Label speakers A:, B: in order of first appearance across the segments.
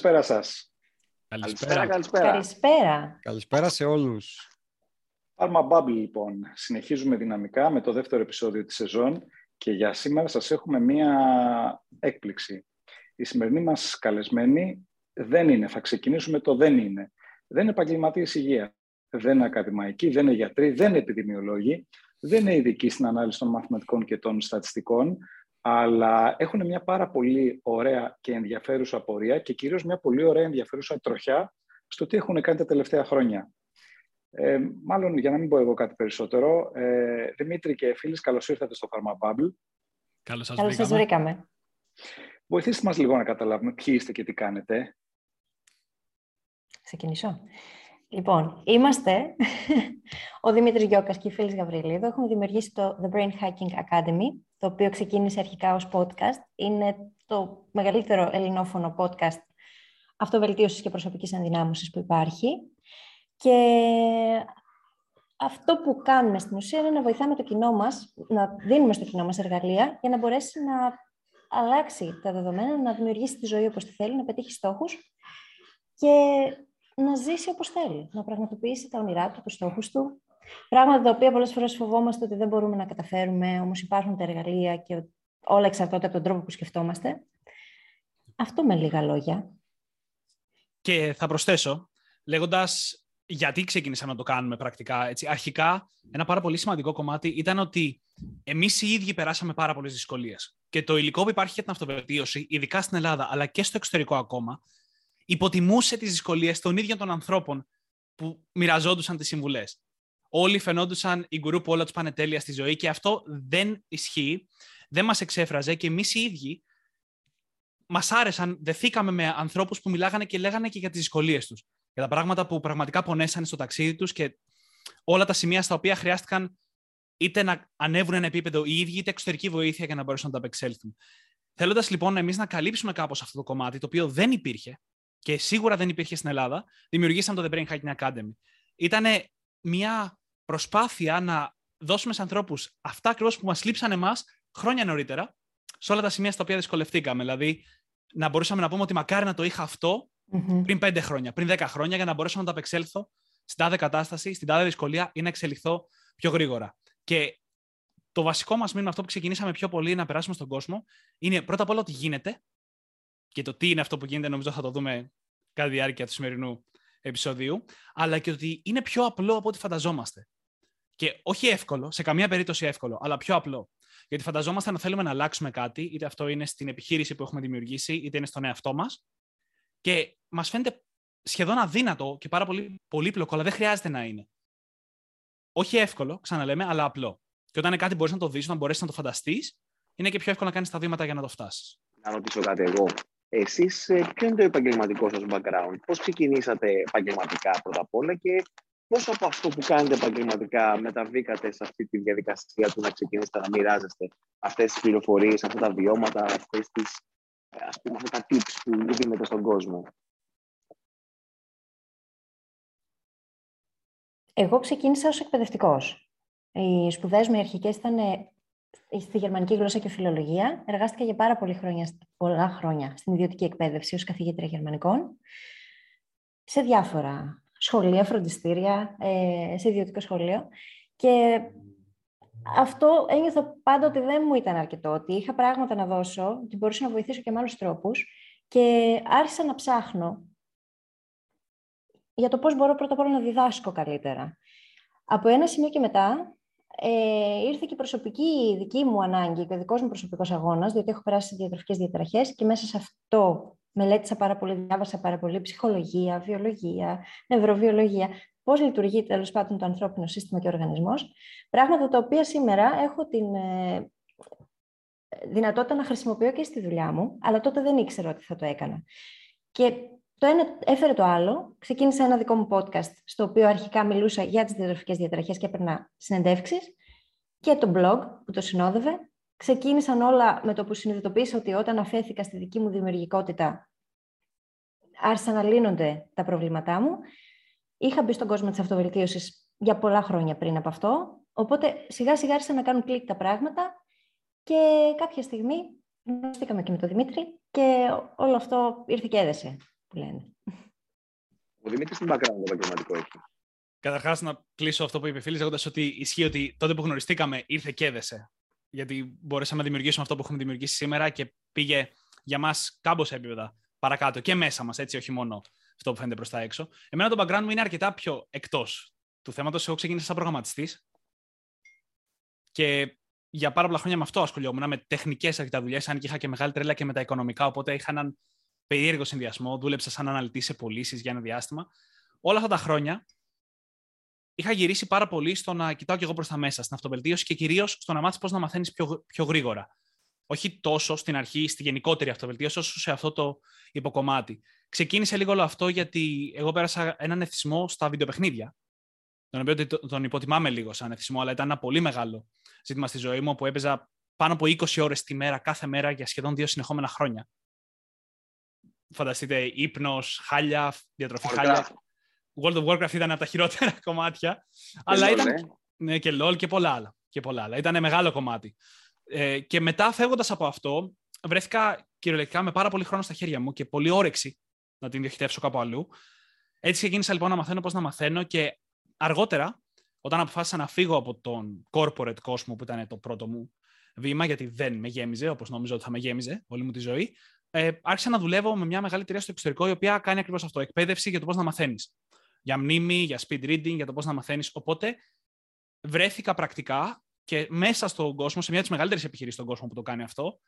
A: Καλησπέρα σας.
B: Καλησπέρα.
A: Καλησπέρα.
C: Καλησπέρα.
B: Καλησπέρα σε όλους.
A: Pharma Bubble, λοιπόν. Συνεχίζουμε δυναμικά με το δεύτερο επεισόδιο της σεζόν και για σήμερα σας έχουμε μία έκπληξη. Η σημερινή μας καλεσμένη δεν είναι, θα ξεκινήσουμε το δεν είναι. Δεν είναι επαγγελματίες υγείας. Δεν είναι ακαδημαϊκοί, δεν είναι γιατροί, δεν είναι επιδημιολόγοι, δεν είναι ειδικοί στην ανάλυση των μαθηματικών και των στατιστικών, αλλά έχουν μια πάρα πολύ ωραία και ενδιαφέρουσα απορία και κυρίως μια πολύ ωραία ενδιαφέρουσα τροχιά στο τι έχουν κάνει τα τελευταία χρόνια. Ε, μάλλον, για να μην πω εγώ κάτι περισσότερο, ε, Δημήτρη και φίλοι, καλώς ήρθατε στο Pharma Bubble.
B: Καλώς σας,
C: Καλώς σας βρήκαμε.
A: Βοηθήστε μας λίγο να καταλάβουμε ποιοι είστε και τι κάνετε.
C: Ξεκινήσω. Λοιπόν, είμαστε ο Δημήτρης Γιώκας και η Φίλης Γαβριλίδου. Έχουμε δημιουργήσει το The Brain Hacking Academy, το οποίο ξεκίνησε αρχικά ως podcast. Είναι το μεγαλύτερο ελληνόφωνο podcast αυτοβελτίωσης και προσωπικής ενδυνάμωσης που υπάρχει. Και αυτό που κάνουμε στην ουσία είναι να βοηθάμε το κοινό μας, να δίνουμε στο κοινό μας εργαλεία για να μπορέσει να αλλάξει τα δεδομένα, να δημιουργήσει τη ζωή όπως τη θέλει, να πετύχει στόχους και να ζήσει όπως θέλει, να πραγματοποιήσει τα όνειρά του, τους στόχους του. Πράγματα τα οποία πολλές φορές φοβόμαστε ότι δεν μπορούμε να καταφέρουμε, όμως υπάρχουν τα εργαλεία και όλα εξαρτώνται από τον τρόπο που σκεφτόμαστε. Αυτό με λίγα λόγια.
D: Και θα προσθέσω, λέγοντας γιατί ξεκίνησα να το κάνουμε πρακτικά. Έτσι. Αρχικά, ένα πάρα πολύ σημαντικό κομμάτι ήταν ότι εμείς οι ίδιοι περάσαμε πάρα πολλές δυσκολίες. Και το υλικό που υπάρχει για την αυτοβελτίωση, ειδικά στην Ελλάδα, αλλά και στο εξωτερικό ακόμα, υποτιμούσε τις δυσκολίες των ίδιων των ανθρώπων που μοιραζόντουσαν τις συμβουλές. Όλοι φαινόντουσαν οι γκουρού που όλα τους πάνε τέλεια στη ζωή και αυτό δεν ισχύει, δεν μας εξέφραζε και εμείς οι ίδιοι μας άρεσαν, δεθήκαμε με ανθρώπους που μιλάγανε και λέγανε και για τις δυσκολίες τους. Για τα πράγματα που πραγματικά πονέσανε στο ταξίδι τους και όλα τα σημεία στα οποία χρειάστηκαν είτε να ανέβουν ένα επίπεδο οι ίδιοι, είτε εξωτερική βοήθεια για να μπορέσουν να τα απεξέλθουν. Θέλοντας λοιπόν εμείς να καλύψουμε κάπως αυτό το κομμάτι, το οποίο δεν υπήρχε, και σίγουρα δεν υπήρχε στην Ελλάδα, δημιουργήσαμε το The Brain Hacking Academy. Ήταν μια προσπάθεια να δώσουμε σε ανθρώπους αυτά ακριβώς που μας λείψαν εμάς χρόνια νωρίτερα, σε όλα τα σημεία στα οποία δυσκολευτήκαμε. Δηλαδή, να μπορούσαμε να πούμε ότι μακάρι να το είχα πριν πέντε χρόνια, πριν δέκα χρόνια, για να μπορέσω να το απεξέλθω στην τάδε κατάσταση, στην τάδε δυσκολία ή να εξελιχθώ πιο γρήγορα. Και το βασικό μας μήνυμα, αυτό που ξεκινήσαμε πιο πολύ να περάσουμε στον κόσμο, είναι πρώτα απ' όλα ότι γίνεται και το τι είναι αυτό που γίνεται, νομίζω θα το δούμε κατά τη διάρκεια του σημερινού επεισοδίου, αλλά και ότι είναι πιο απλό από ό,τι φανταζόμαστε. Και όχι εύκολο, σε καμία περίπτωση εύκολο, αλλά πιο απλό. Γιατί φανταζόμαστε να θέλουμε να αλλάξουμε κάτι, είτε αυτό είναι στην επιχείρηση που έχουμε δημιουργήσει, είτε είναι στον εαυτό μας. Και μας φαίνεται σχεδόν αδύνατο και πάρα πολύ πολύπλοκο, αλλά δεν χρειάζεται να είναι. Όχι εύκολο, ξαναλέμε, αλλά απλό. Και όταν είναι κάτι που μπορείς να το δεις, να μπορέσεις να το φανταστείς, είναι και πιο εύκολο να κάνεις τα βήματα για να το φτάσεις.
E: Να ρωτήσω κάτι εγώ. Εσείς ε, ποιο είναι το επαγγελματικό σας background, πώς ξεκινήσατε επαγγελματικά πρώτα απ' όλα και πώς από αυτό που κάνετε επαγγελματικά μεταβήκατε σε αυτή τη διαδικασία του να ξεκινήσετε να μοιράζεστε αυτές τις πληροφορίες, αυτά τα βιώματα, αυτές τις, ε, ας πούμε, αυτά τα tips που δίνετε στον κόσμο;
C: Εγώ ξεκίνησα ως εκπαιδευτικός. Οι σπουδές μου οι αρχικές ήταν στη γερμανική γλώσσα και φιλολογία. Εργάστηκα για πάρα πολλά χρόνια, πολλά χρόνια στην ιδιωτική εκπαίδευση ως καθηγήτρια γερμανικών. Σε διάφορα σχολεία, φροντιστήρια, ε, σε ιδιωτικό σχολείο. Και αυτό ένιωθα πάντα ότι δεν μου ήταν αρκετό, ότι είχα πράγματα να δώσω, ότι μπορούσα να βοηθήσω και με άλλους τρόπους και άρχισα να ψάχνω για το πώς μπορώ πρώτα απ' όλα να διδάσκω καλύτερα. Από ένα σημείο και μετά ε, ήρθε και η προσωπική δική μου ανάγκη και ο δικός μου προσωπικός αγώνας, διότι έχω περάσει διατροφικές διαταραχέ και μέσα σε αυτό μελέτησα πάρα πολύ, διάβασα πάρα πολύ ψυχολογία, βιολογία, νευροβιολογία, πώς λειτουργεί τέλος πάντων το ανθρώπινο σύστημα και ο οργανισμός. Πράγματα τα οποία σήμερα έχω την ε, δυνατότητα να χρησιμοποιώ και στη δουλειά μου, αλλά τότε δεν ήξερα ότι θα το έκανα. Και το ένα έφερε το άλλο. Ξεκίνησα ένα δικό μου podcast, στο οποίο αρχικά μιλούσα για τις διατροφικές διαταραχές και έπαιρνα συνεντεύξεις και το blog που το συνόδευε. Ξεκίνησαν όλα με το που συνειδητοποίησα ότι όταν αφέθηκα στη δική μου δημιουργικότητα άρχισαν να λύνονται τα προβλήματά μου. Είχα μπει στον κόσμο της αυτοβελτίωσης για πολλά χρόνια πριν από αυτό, οπότε σιγά σιγά άρχισαν να κάνουν κλικ τα πράγματα και κάποια στιγμή Γνωριστήκαμε και με τον Δημήτρη και όλο αυτό ήρθε και έδεσε, που λένε.
E: Ο Δημήτρης τι background επαγγελματικό έχει;
D: Καταρχάς, να κλείσω αυτό που είπε η φίλη, λέγοντας ότι ισχύει ότι τότε που γνωριστήκαμε ήρθε και έδεσε. Γιατί μπορέσαμε να δημιουργήσουμε αυτό που έχουμε δημιουργήσει σήμερα και πήγε για μας κάμποσα επίπεδα παρακάτω και μέσα μας, έτσι, όχι μόνο αυτό που φαίνεται προς τα έξω. Εμένα το background μου είναι αρκετά πιο εκτός του θέματος. Εγώ ξεκίνησα σαν προγραμματιστής και για πάρα πολλά χρόνια με αυτό ασχολιόμουν, με τεχνικές αρκετά δουλειέ, αν και είχα και μεγάλη τρέλα και με τα οικονομικά. Οπότε είχα έναν περίεργο συνδυασμό. Δούλεψα σαν αναλυτής σε πωλήσεις για ένα διάστημα. Όλα αυτά τα χρόνια είχα γυρίσει πάρα πολύ στο να κοιτάω και εγώ προς τα μέσα, στην αυτοβελτίωση και κυρίως στο να μάθεις πώς να μαθαίνεις πιο, πιο γρήγορα. Όχι τόσο στην αρχή, στη γενικότερη αυτοβελτίωση, όσο σε αυτό το υποκομμάτι. Ξεκίνησε λίγο όλο αυτό γιατί εγώ πέρασα έναν εθισμό στα βιντεοπαιχνίδια. Τον οποίο τον υποτιμάμε λίγο σαν εθισμό, αλλά ήταν ένα πολύ μεγάλο ζήτημα στη ζωή μου, που έπαιζα πάνω από 20 ώρες τη μέρα, κάθε μέρα για σχεδόν δύο συνεχόμενα χρόνια. Φανταστείτε, ύπνος, χάλια, διατροφή χάλια. World of Warcraft ήταν από τα χειρότερα κομμάτια. αλλά ήταν. Ε. Ναι, και LOL και πολλά άλλα. Και πολλά άλλα. Ήταν μεγάλο κομμάτι. Ε, και μετά, φεύγοντας από αυτό, βρέθηκα κυριολεκτικά με πάρα πολύ χρόνο στα χέρια μου και πολύ όρεξη να την διοχετεύσω κάπου αλλού. Έτσι ξεκίνησα λοιπόν να μαθαίνω πώς να μαθαίνω και αργότερα, όταν αποφάσισα να φύγω από τον corporate κόσμο που ήταν το πρώτο μου βήμα, γιατί δεν με γέμιζε όπως νόμιζα ότι θα με γέμιζε όλη μου τη ζωή, ε, άρχισα να δουλεύω με μια μεγάλη εταιρεία στο εξωτερικό η οποία κάνει ακριβώς αυτό. Εκπαίδευση για το πώς να μαθαίνεις για μνήμη, για speed reading, για το πώς να μαθαίνεις. Οπότε βρέθηκα πρακτικά και μέσα στον κόσμο, σε μια από τις μεγαλύτερες επιχειρήσεις στον κόσμο που το κάνει αυτό,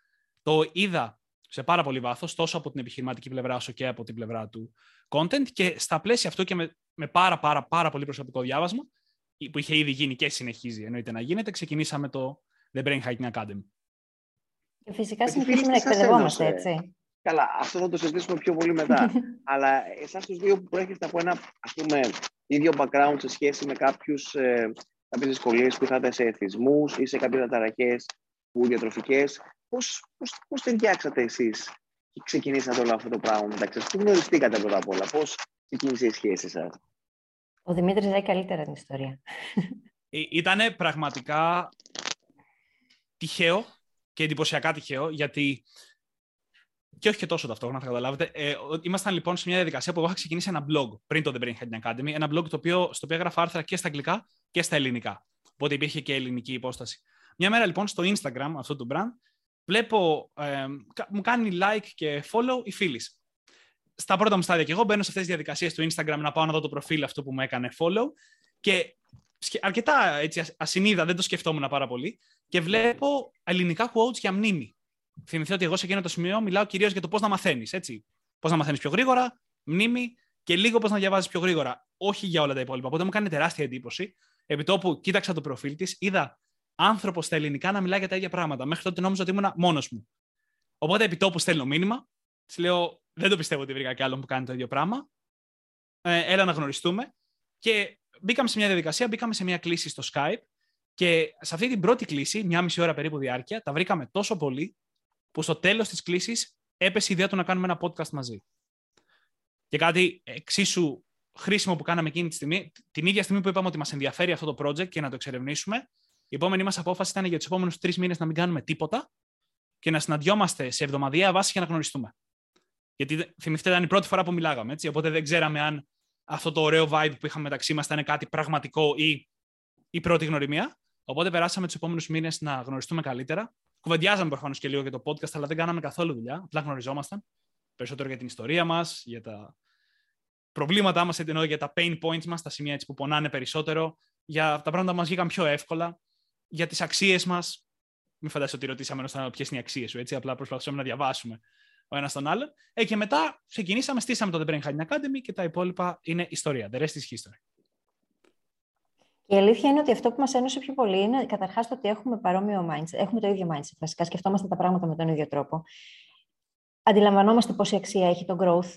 D: το είδα σε πάρα πολύ βάθος, τόσο από την επιχειρηματική πλευρά όσο και από την πλευρά του content. Και στα πλαίσια αυτού και με, με πάρα, πάρα, πάρα πολύ προσωπικό διάβασμα, που είχε ήδη γίνει και συνεχίζει εννοείται να γίνεται, ξεκινήσαμε το The Brain Hacking Academy.
C: Και φυσικά συνεχίζουμε να εκπαιδευόμαστε, έτσι.
E: Καλά, αυτό θα το συζητήσουμε πιο πολύ μετά. Αλλά εσάς τους δύο που προέρχεστε από ένα ας πούμε, ίδιο background σε σχέση με κάποιους ε, κάποιες δυσκολίες που είχατε σε εθισμούς ή σε κάποιες αταραχές που διατροφικές, πώς πώς, πώς ταιριάξατε εσείς και ξεκινήσατε όλο αυτό το πράγμα μεταξύ σας; Πού γνωριστήκατε πρώτα απ' όλα, πώς ξεκίνησε η σχέση σας;
C: Ο Δημήτρης λέει καλύτερα την ιστορία.
D: Ε, Ήταν πραγματικά τυχαίο και εντυπωσιακά τυχαίο, γιατί και όχι και τόσο ταυτόχρονα, θα καταλάβετε. Ε, ήμασταν λοιπόν σε μια διαδικασία που εγώ είχα ξεκινήσει ένα blog πριν το The Brain Hacking Academy. Ένα blog το οποίο, στο οποίο έγραφα άρθρα και στα αγγλικά και στα ελληνικά. Οπότε υπήρχε και ελληνική υπόσταση. Μια μέρα λοιπόν στο Instagram αυτού του brand βλέπω, ε, μου κάνει like και follow η φίλη. Στα πρώτα μου στάδια και εγώ μπαίνω σε αυτές τις διαδικασίες του Instagram να πάω να δω το προφίλ αυτό που μου έκανε follow και αρκετά έτσι, ασυνείδα, δεν το σκεφτόμουν πάρα πολύ και βλέπω ελληνικά quotes για μνήμη. Θυμηθείτε ότι εγώ σε εκείνο το σημείο μιλάω κυρίως για το πώς να μαθαίνεις. Πώς να μαθαίνεις πιο γρήγορα, μνήμη και λίγο πώς να διαβάζεις πιο γρήγορα. Όχι για όλα τα υπόλοιπα. Οπότε μου κάνει τεράστια εντύπωση. Επί τόπου κοίταξα το προφίλ της, είδα άνθρωπος στα ελληνικά να μιλάει για τα ίδια πράγματα. Μέχρι τότε νόμιζα ότι ήμουν μόνος μου. Οπότε επί τόπου στέλνω μήνυμα. Της λέω, Δεν το πιστεύω ότι βρήκα κι άλλον που κάνει το ίδιο πράγμα. Ε, έλα να γνωριστούμε. Και μπήκαμε σε μια διαδικασία, μπήκαμε σε μια κλίση στο Skype. Και σε αυτή την πρώτη κλίση, μια μισή ώρα περίπου διάρκεια, τα βρήκαμε τόσο πολύ που στο τέλος της κλήσης έπεσε η ιδέα του να κάνουμε ένα podcast μαζί. Και κάτι εξίσου χρήσιμο που κάναμε εκείνη τη στιγμή, την ίδια στιγμή που είπαμε ότι μας ενδιαφέρει αυτό το project και να το εξερευνήσουμε, η επόμενη μας απόφαση ήταν για τους επόμενους τρεις μήνες να μην κάνουμε τίποτα και να συναντιόμαστε σε εβδομαδιαία βάση για να γνωριστούμε. Γιατί θυμηθείτε, ήταν η πρώτη φορά που μιλάγαμε, έτσι, οπότε δεν ξέραμε αν αυτό το ωραίο vibe που είχαμε μεταξύ μας ήταν κάτι πραγματικό ή η πρώτη γνωριμία. Οπότε περάσαμε τους επόμενους μήνες να γνωριστούμε καλύτερα, Κουβεντιάζαμε προφανώς και λίγο για το podcast, αλλά δεν κάναμε καθόλου δουλειά. Απλά γνωριζόμασταν περισσότερο για την ιστορία μας, για τα προβλήματά μας, ενώ για τα pain points μας, τα σημεία έτσι, που πονάνε περισσότερο, για τα πράγματα που μας βγήκαν πιο εύκολα, για τις αξίες μας. Μην φαντάζεσαι ότι ρωτήσαμε ένα ποιες είναι οι αξίες σου, έτσι. Απλά προσπαθούσαμε να διαβάσουμε ο ένας τον άλλον. Ε, και μετά ξεκινήσαμε, στήσαμε το The Brain Hacking Academy και τα υπόλοιπα είναι ιστορία. The rest is history.
C: Η αλήθεια είναι ότι αυτό που μας ένωσε πιο πολύ είναι καταρχάς το ότι έχουμε παρόμοιο mindset. Έχουμε το ίδιο mindset. Βασικά, σκεφτόμαστε τα πράγματα με τον ίδιο τρόπο. Αντιλαμβανόμαστε πόση αξία έχει το growth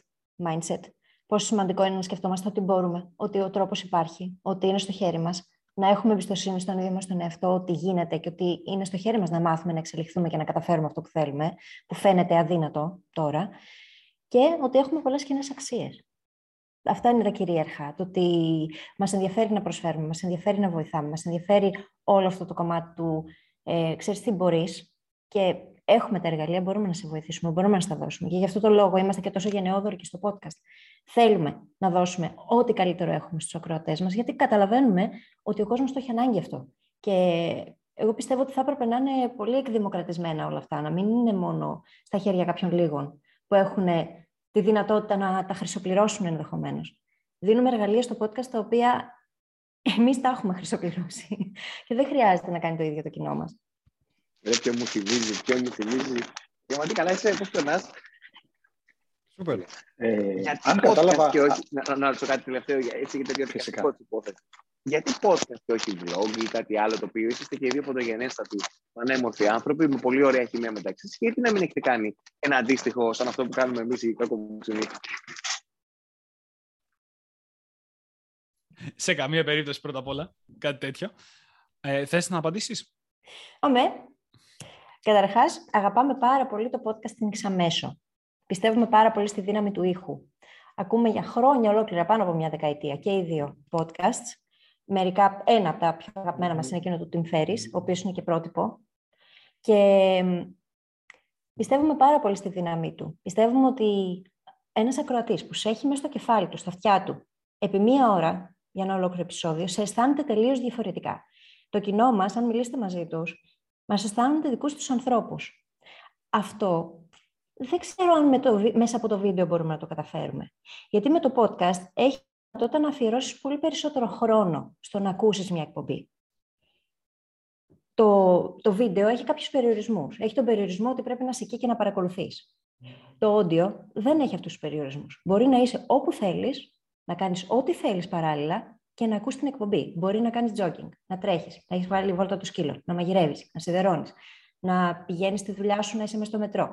C: mindset. Πόσο σημαντικό είναι να σκεφτόμαστε ότι μπορούμε, ότι ο τρόπος υπάρχει, ότι είναι στο χέρι μας. Να έχουμε εμπιστοσύνη στον ίδιο μας τον εαυτό, ότι γίνεται και ότι είναι στο χέρι μας να μάθουμε να εξελιχθούμε και να καταφέρουμε αυτό που θέλουμε, που φαίνεται αδύνατο τώρα. Και ότι έχουμε πολλές κοινές αξίες. Αυτά είναι τα κυρίαρχα. Το ότι μας ενδιαφέρει να προσφέρουμε, μας ενδιαφέρει να βοηθάμε, μας ενδιαφέρει όλο αυτό το κομμάτι του ε, ξέρεις τι μπορείς και Έχουμε τα εργαλεία, μπορούμε να σε βοηθήσουμε, μπορούμε να στα δώσουμε. Και γι' αυτό το λόγο είμαστε και τόσο γενναιόδοροι και στο podcast. Θέλουμε να δώσουμε ό,τι καλύτερο έχουμε στους ακροατές μας, γιατί καταλαβαίνουμε ότι ο κόσμος το έχει ανάγκη αυτό. Και εγώ πιστεύω ότι θα έπρεπε να είναι πολύ εκδημοκρατισμένα όλα αυτά, να μην είναι μόνο στα χέρια κάποιων λίγων που έχουν τη δυνατότητα να τα χρυσοπληρώσουν ενδεχομένως. Δίνουμε εργαλεία στο podcast τα οποία εμείς τα έχουμε χρυσοπληρώσει και δεν χρειάζεται να κάνει το ίδιο το κοινό μας.
E: Ρε, ποιο μου θυμίζει, ποιο μου θυμίζει. τι καλά είσαι, πώς περνάς;
B: Σούπερ.
A: Ε,
E: Γιατί
A: αν
E: podcast
A: κατάλαβα...
E: και όχι... Να, να ρωτήσω κάτι τελευταίο, έτσι γιατί τέτοιο
A: Φυσικά.
E: υπόθεση. Γιατί podcast και όχι vlog ή κάτι άλλο το οποίο είσαστε και οι δύο πρωτογενέστατοι, πανέμορφοι άνθρωποι με πολύ ωραία χημία μεταξύ σας, γιατί να μην έχετε κάνει ένα αντίστοιχο σαν αυτό που κάνουμε εμείς οι κακομουξινοί.
D: Σε καμία περίπτωση πρώτα απ' όλα κάτι τέτοιο. Ε, θες να απαντήσεις;
C: Ωμέ. Καταρχάς, αγαπάμε πάρα πολύ το podcast στην εξαμέσω. Πιστεύουμε πάρα πολύ στη δύναμη του ήχου. Ακούμε για χρόνια ολόκληρα, πάνω από μια δεκαετία, και οι δύο podcasts. Μερικά, ένα από τα πιο αγαπημένα μας είναι εκείνο του Tim Ferriss, ο οποίος είναι και πρότυπο. Και μ, πιστεύουμε πάρα πολύ στη δύναμη του. Πιστεύουμε ότι ένας ακροατής που σε έχει μέσα στο κεφάλι του, στα αυτιά του, επί μία ώρα για ένα ολόκληρο επεισόδιο, σε αισθάνεται τελείως διαφορετικά. Το κοινό μας, αν μιλήσετε μαζί τους, μας αισθάνονται δικούς τους ανθρώπους. Αυτό δεν ξέρω αν με το, βι- μέσα από το βίντεο μπορούμε να το καταφέρουμε. Γιατί με το podcast έχει δυνατότητα να αφιερώσεις πολύ περισσότερο χρόνο στο να ακούσεις μια εκπομπή. Το, το βίντεο έχει κάποιους περιορισμούς. Έχει τον περιορισμό ότι πρέπει να είσαι εκεί και να παρακολουθείς. Το audio δεν έχει αυτούς τους περιορισμούς. Μπορεί να είσαι όπου θέλεις, να κάνεις ό,τι θέλεις παράλληλα και να ακούς την εκπομπή. Μπορεί να κάνεις jogging, να τρέχεις, να έχεις βάλει βόλτα του σκύλο, να μαγειρεύεις, να σιδερώνεις, να πηγαίνεις στη δουλειά σου, να είσαι μέσα στο μετρό.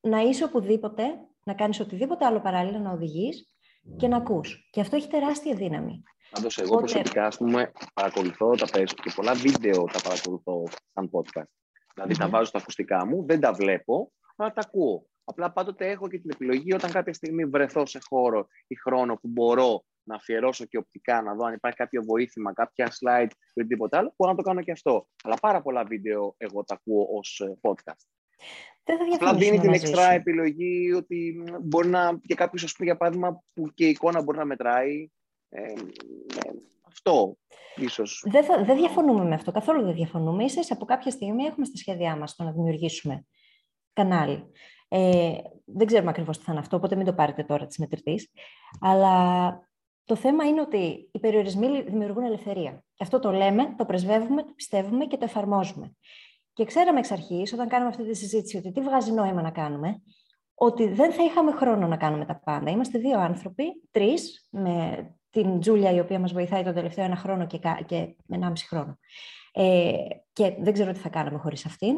C: Να είσαι οπουδήποτε, να κάνεις οτιδήποτε άλλο παράλληλα, να οδηγείς και να ακούς. Και αυτό έχει τεράστια δύναμη.
E: Πάντως, εγώ
C: Οπότε-
E: προσωπικά, ας πούμε, παρακολουθώ τα περισσότερα και πολλά βίντεο τα παρακολουθώ σαν podcast. Δηλαδή, τα
C: Μμμ.
E: βάζω στα ακουστικά μου, δεν τα βλέπω, αλλά τα ακούω. Απλά πάντοτε έχω και την επιλογή όταν κάποια στιγμή βρεθώ σε χώρο ή χρόνο που μπορώ να αφιερώσω και οπτικά, να δω αν υπάρχει κάποιο βοήθημα, κάποια slide ή οτιδήποτε άλλο, μπορώ να το κάνω και αυτό. Αλλά πάρα πολλά βίντεο εγώ τα ακούω ως podcast.
C: Δεν θα
E: Απλά
C: διαφωνήσουμε
E: δίνει την
C: μαζί
E: εξτρά
C: σου.
E: επιλογή ότι μ, μπορεί να. και κάποιο, ας πούμε, για παράδειγμα, που και η εικόνα μπορεί να μετράει. Ε, ε, αυτό ίσως.
C: Δεν, θα, δεν διαφωνούμε με αυτό, καθόλου δεν διαφωνούμε. Ίσως από κάποια στιγμή έχουμε στα σχέδιά μας το να δημιουργήσουμε κανάλι. Ε, δεν ξέρουμε ακριβώς τι θα είναι αυτό, οπότε μην το πάρετε τώρα της μετρητής. Αλλά το θέμα είναι ότι οι περιορισμοί δημιουργούν ελευθερία. Και αυτό το λέμε, το πρεσβεύουμε, το πιστεύουμε και το εφαρμόζουμε. Και ξέραμε εξ αρχής, όταν κάναμε αυτή τη συζήτηση, ότι τι βγάζει νόημα να κάνουμε, ότι δεν θα είχαμε χρόνο να κάνουμε τα πάντα. Είμαστε δύο άνθρωποι, τρεις, με την Τζούλια η οποία μας βοηθάει τον τελευταίο ένα χρόνο και, κα- και ενάμιση χρόνο. Ε, και δεν ξέρω τι θα κάναμε χωρίς αυτήν.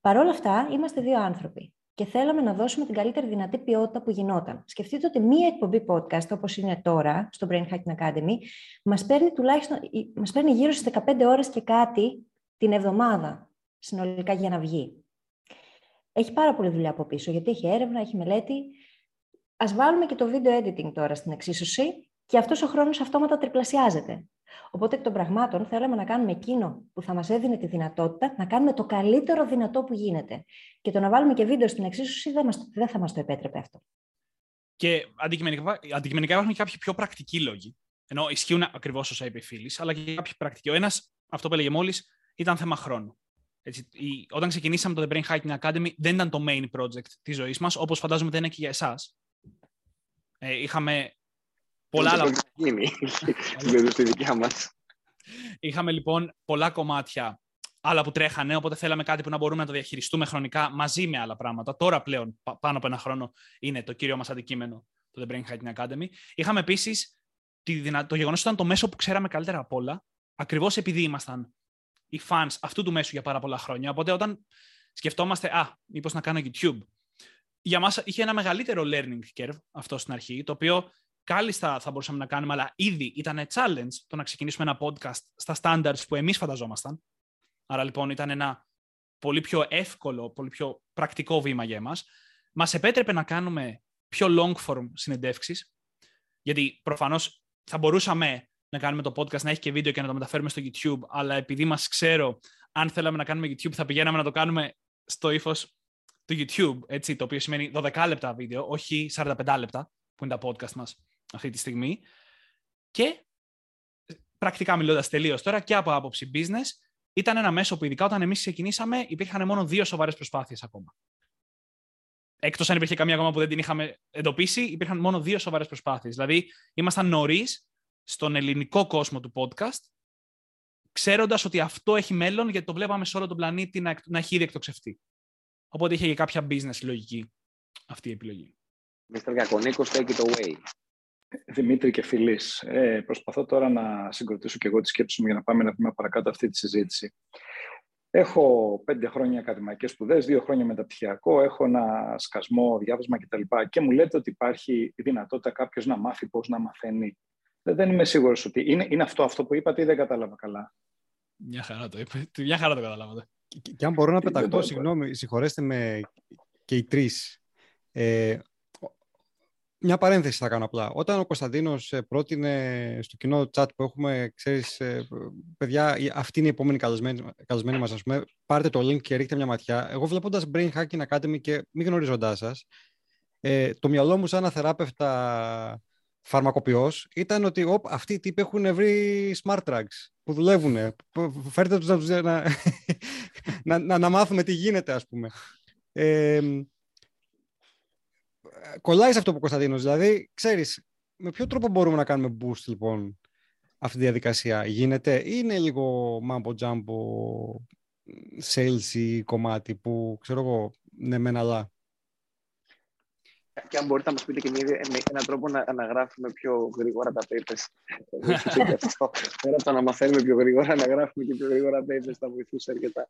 C: Παρ' όλα αυτά, είμαστε δύο άνθρωποι και θέλαμε να δώσουμε την καλύτερη δυνατή ποιότητα που γινόταν. Σκεφτείτε ότι μία εκπομπή podcast, όπως είναι τώρα στο Brain Hacking Academy, μας παίρνει, τουλάχιστον, μας παίρνει γύρω στις 15 ώρες και κάτι την εβδομάδα συνολικά για να βγει. Έχει πάρα πολλή δουλειά από πίσω, γιατί έχει έρευνα, έχει μελέτη. Ας βάλουμε και το video editing τώρα στην εξίσωση και αυτός ο χρόνος αυτόματα τριπλασιάζεται. Οπότε εκ των πραγμάτων θέλαμε να κάνουμε εκείνο που θα μας έδινε τη δυνατότητα να κάνουμε το καλύτερο δυνατό που γίνεται. Και το να βάλουμε και βίντεο στην εξίσωση δεν, μας, δεν θα μας το επέτρεπε αυτό.
D: Και αντικειμενικά, αντικειμενικά υπάρχουν και κάποιοι πιο πρακτικοί λόγοι. Ενώ ισχύουν ακριβώς όσα είπε η φίλης, αλλά και κάποιοι πρακτικοί. Ο ένας, αυτό που έλεγε μόλις, ήταν θέμα χρόνου. Έτσι, η, όταν ξεκινήσαμε το The Brain Hacking Academy, δεν ήταν το main project της ζωής μας, όπως φαντάζομαι δεν είναι και για εσάς. Ε, είχαμε πολλά άλλα.
E: Δεν γίνει στην περίπτωση δικιά μας.
D: Είχαμε λοιπόν πολλά κομμάτια άλλα που τρέχανε, οπότε θέλαμε κάτι που να μπορούμε να το διαχειριστούμε χρονικά μαζί με άλλα πράγματα. Τώρα πλέον, πα- πάνω από ένα χρόνο, είναι το κύριο μας αντικείμενο, το The Brain Hacking Academy. Είχαμε επίσης τη δυνα... το γεγονός ότι ήταν το μέσο που ξέραμε καλύτερα από όλα, ακριβώς επειδή ήμασταν οι fans αυτού του μέσου για πάρα πολλά χρόνια. Οπότε όταν σκεφτόμαστε, α, μήπως να κάνω YouTube, για μας είχε ένα μεγαλύτερο learning curve αυτό στην αρχή, το οποίο κάλλιστα θα μπορούσαμε να κάνουμε, αλλά ήδη ήταν challenge το να ξεκινήσουμε ένα podcast στα standards που εμείς φανταζόμασταν. Άρα λοιπόν ήταν ένα πολύ πιο εύκολο, πολύ πιο πρακτικό βήμα για εμάς. Μας επέτρεπε να κάνουμε πιο long form συνεντεύξεις, γιατί προφανώς θα μπορούσαμε να κάνουμε το podcast, να έχει και βίντεο και να το μεταφέρουμε στο YouTube, αλλά επειδή μας ξέρω, αν θέλαμε να κάνουμε YouTube, θα πηγαίναμε να το κάνουμε στο ύφος του YouTube, έτσι, το οποίο σημαίνει 12 λεπτά βίντεο, όχι 45 λεπτά, που είναι τα podcast μας αυτή τη στιγμή. Και πρακτικά μιλώντας τελείως τώρα και από άποψη business, ήταν ένα μέσο που ειδικά όταν εμείς ξεκινήσαμε υπήρχαν μόνο δύο σοβαρές προσπάθειες ακόμα. Εκτός αν υπήρχε καμία ακόμα που δεν την είχαμε εντοπίσει, υπήρχαν μόνο δύο σοβαρές προσπάθειες. Δηλαδή, ήμασταν νωρίς στον ελληνικό κόσμο του podcast, ξέροντας ότι αυτό έχει μέλλον, γιατί το βλέπαμε σε όλο τον πλανήτη να, να έχει ήδη εκτοξευτεί. Οπότε είχε και κάποια business λογική αυτή η επιλογή.
E: Mr. Κακονίκο, take it away.
A: Δημήτρη και Φιλής, ε, προσπαθώ τώρα να συγκροτήσω και εγώ τη σκέψη μου για να πάμε να βήμα παρακάτω αυτή τη συζήτηση. Έχω πέντε χρόνια ακαδημαϊκές σπουδές, δύο χρόνια μεταπτυχιακό, έχω ένα σκασμό, διάβασμα κτλ. Και μου λέτε ότι υπάρχει η δυνατότητα κάποιος να μάθει πώς να μαθαίνει. Δεν είμαι σίγουρος ότι είναι, είναι αυτό, αυτό που είπατε ή δεν κατάλαβα καλά.
D: Μια χαρά το είπε. Μια χαρά το καταλάβατε.
B: Και, και αν μπορώ να πεταχτώ, συγγνώμη, συγχωρέστε με και οι τρεις. Ε, μια παρένθεση θα κάνω απλά. Όταν ο Κωνσταντίνος ε, πρότεινε στο κοινό chat που έχουμε, ξέρεις, ε, παιδιά, αυτή είναι η επόμενη καλεσμένη, καλεσμένη μας, πούμε, πάρτε το link και ρίχτε μια ματιά. Εγώ βλέποντας Brain Hacking Academy και μη γνωρίζοντάς σας, ε, το μυαλό μου σαν αθεράπευτα φαρμακοποιός ήταν ότι οπ, αυτοί οι τύποι έχουν βρει smart drugs που δουλεύουν. Φέρτε τους να, να, να, να, μάθουμε τι γίνεται, ας πούμε. Ε, κολλάει σε αυτό που Κωνσταντίνος. Δηλαδή, ξέρεις, με ποιο τρόπο μπορούμε να κάνουμε boost, λοιπόν, αυτή τη διαδικασία. Γίνεται ή είναι λίγο mambo jumbo sales κομμάτι που, ξέρω εγώ, ναι μεν αλλά.
E: Και αν μπορείτε να μας πείτε και μια, έναν τρόπο να αναγράφουμε πιο γρήγορα τα papers. Πέρα από το να μαθαίνουμε πιο γρήγορα, να γράφουμε και πιο γρήγορα papers θα βοηθούσε αρκετά.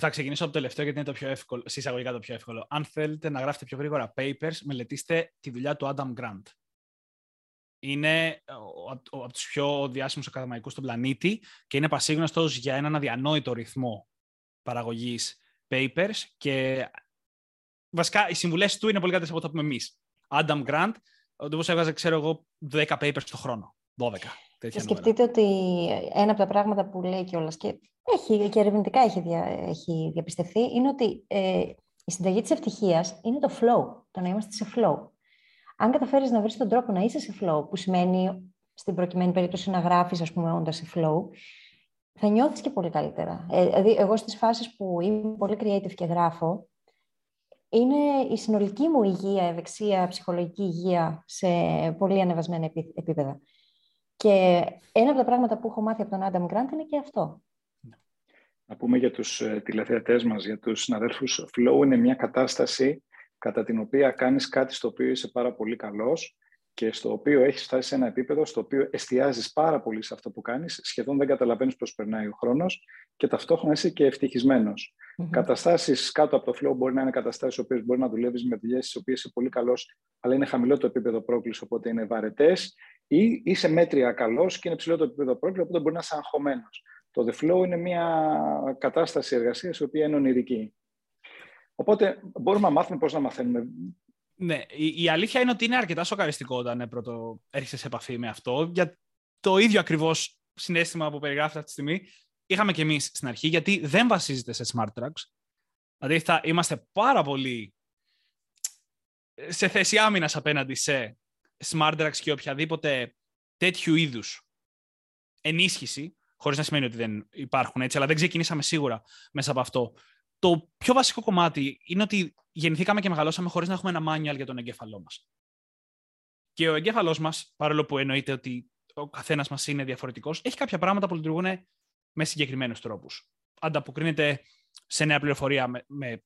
D: Θα ξεκινήσω από το τελευταίο γιατί είναι το πιο εύκολο, συσσαγωγικά το πιο εύκολο. Αν θέλετε να γράφετε πιο γρήγορα papers, μελετήστε τη δουλειά του Adam Grant. Είναι από τους πιο διάσημους ακαδημαϊκούς στον πλανήτη και είναι πασίγνωστος για έναν αδιανόητο ρυθμό παραγωγής papers και βασικά οι συμβουλές του είναι πολύ καλύτερες από αυτό που εμείς. Adam Grant, ο τύπο έβγαζε, ξέρω εγώ, 10 papers το χρόνο. 12.
C: Και σκεφτείτε ότι ένα από τα πράγματα που λέει κιόλας και, έχει, και ερευνητικά έχει, δια, έχει διαπιστευθεί είναι ότι ε, η συνταγή της ευτυχίας είναι το flow, το να είμαστε σε flow. Αν καταφέρεις να βρεις τον τρόπο να είσαι σε flow, που σημαίνει στην προκειμένη περίπτωση να γράφεις, ας πούμε, όντα σε flow, θα νιώθεις και πολύ καλύτερα. Ε, δηλαδή, εγώ στις φάσεις που είμαι πολύ creative και γράφω, είναι η συνολική μου υγεία, ευεξία, ψυχολογική υγεία σε πολύ ανεβασμένα επίπεδα. Και ένα από τα πράγματα που έχω μάθει από τον Άνταμ Γκραντ είναι και αυτό.
A: Να πούμε για τους ε, τηλεθεατές μας, για τους συναδέλφους, flow είναι μια κατάσταση κατά την οποία κάνεις κάτι στο οποίο είσαι πάρα πολύ καλός και στο οποίο έχεις φτάσει σε ένα επίπεδο στο οποίο εστιάζεις πάρα πολύ σε αυτό που κάνεις, σχεδόν δεν καταλαβαίνεις πώς περνάει ο χρόνος και ταυτόχρονα είσαι και ευτυχισμένος. Mm-hmm. Καταστάσεις κάτω από το flow μπορεί να είναι καταστάσεις οποίες μπορεί να δουλεύεις με δουλειές στις οποίες είσαι πολύ καλός, αλλά είναι χαμηλό το επίπεδο πρόκλησης, οπότε είναι βαρετές ή είσαι μέτρια καλός και είναι ψηλό το επίπεδο πρόκλησης, οπότε μπορεί να είσαι αγχωμένος. Το The Flow είναι μια κατάσταση εργασίας η οποία είναι ονειρική. Οπότε μπορούμε να μάθουμε πώς να μαθαίνουμε.
D: Ναι, η, η, αλήθεια είναι ότι είναι αρκετά σοκαριστικό όταν ε, πρώτο έρχεσαι σε επαφή με αυτό. Για το ίδιο ακριβώς συνέστημα που περιγράφετε αυτή τη στιγμή είχαμε και εμείς στην αρχή, γιατί δεν βασίζεται σε smart tracks. Δηλαδή θα είμαστε πάρα πολύ σε θέση άμυνας απέναντι σε smart και οποιαδήποτε τέτοιου είδους ενίσχυση, χωρίς να σημαίνει ότι δεν υπάρχουν έτσι, αλλά δεν ξεκινήσαμε σίγουρα μέσα από αυτό. Το πιο βασικό κομμάτι είναι ότι γεννηθήκαμε και μεγαλώσαμε χωρίς να έχουμε ένα manual για τον εγκέφαλό μας. Και ο εγκέφαλός μας, παρόλο που εννοείται ότι ο καθένας μας είναι διαφορετικός, έχει κάποια πράγματα που λειτουργούν με συγκεκριμένους τρόπους. Ανταποκρίνεται σε νέα πληροφορία με, με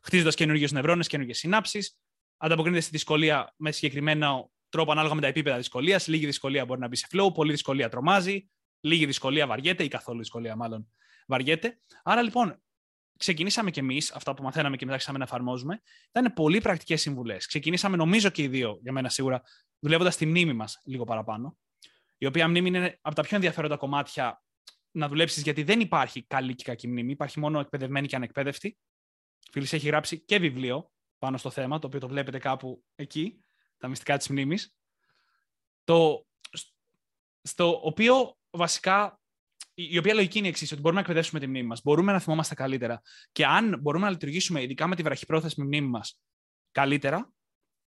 D: χτίζοντας καινούργιους νευρώνες, καινούργιες συνάψεις. Ανταποκρίνεται στη δυσκολία με συγκεκριμένο τρόπο ανάλογα με τα επίπεδα δυσκολίας. Λίγη δυσκολία μπορεί να μπει σε flow, πολλή δυσκολία τρομάζει, λίγη δυσκολία βαριέται ή καθόλου δυσκολία μάλλον βαριέται. Άρα λοιπόν, ξεκινήσαμε κι εμείς, αυτά που μαθαίναμε και μετά ξεκινήσαμε να εφαρμόζουμε, ήταν πολύ πρακτικές συμβουλές. Ξεκινήσαμε, νομίζω και οι δύο, για μένα σίγουρα, δουλεύοντας τη μνήμη μας λίγο παραπάνω. Η οποία μνήμη είναι από τα πιο ενδιαφέροντα κομμάτια να δουλέψεις, γιατί δεν υπάρχει καλή και κακή μνήμη. Υπάρχει μόνο εκπαιδευμένη και ανεκπαίδευτη. Φίλης έχει γράψει και βιβλίο πάνω στο θέμα, το οποίο το βλέπετε κάπου εκεί τα μυστικά της μνήμης, το, στο οποίο βασικά η οποία λογική είναι η εξής, ότι μπορούμε να εκπαιδεύσουμε τη μνήμη μας, μπορούμε να θυμόμαστε καλύτερα. Και αν μπορούμε να λειτουργήσουμε, ειδικά με τη βραχυπρόθεσμη μνήμη μας, καλύτερα,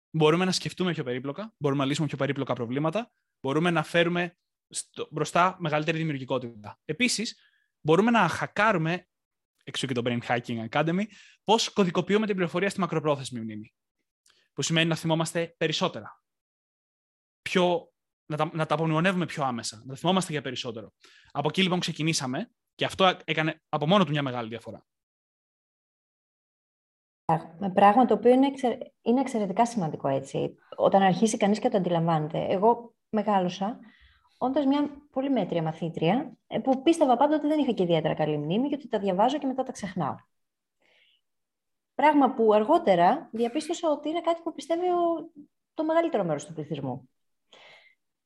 D: μπορούμε να σκεφτούμε πιο περίπλοκα, μπορούμε να λύσουμε πιο περίπλοκα προβλήματα, μπορούμε να φέρουμε στο, μπροστά μεγαλύτερη δημιουργικότητα. Επίσης, μπορούμε να χακάρουμε, έξω και το Brain Hacking Academy, πώς κωδικοποιούμε την πληροφορία στη μακροπρόθεσμη μνήμη. Που σημαίνει να θυμόμαστε περισσότερα. Πιο, να, τα, να τα απομνημονεύουμε πιο άμεσα, να τα θυμόμαστε για περισσότερο. Από εκεί λοιπόν ξεκινήσαμε και αυτό έκανε από μόνο του μια μεγάλη διαφορά.
C: Με πράγμα το οποίο είναι, είναι εξαιρετικά σημαντικό έτσι. Όταν αρχίσει κανείς και το αντιλαμβάνεται. Εγώ μεγάλωσα όντας μια πολύ μέτρια μαθήτρια, ε, που πίστευα πάντα ότι δεν είχα και ιδιαίτερα καλή μνήμη και ότι τα διαβάζω και μετά τα ξεχνάω. Πράγμα που αργότερα διαπίστωσα ότι είναι κάτι που πιστεύει το μεγαλύτερο μέρος του πληθυσμού.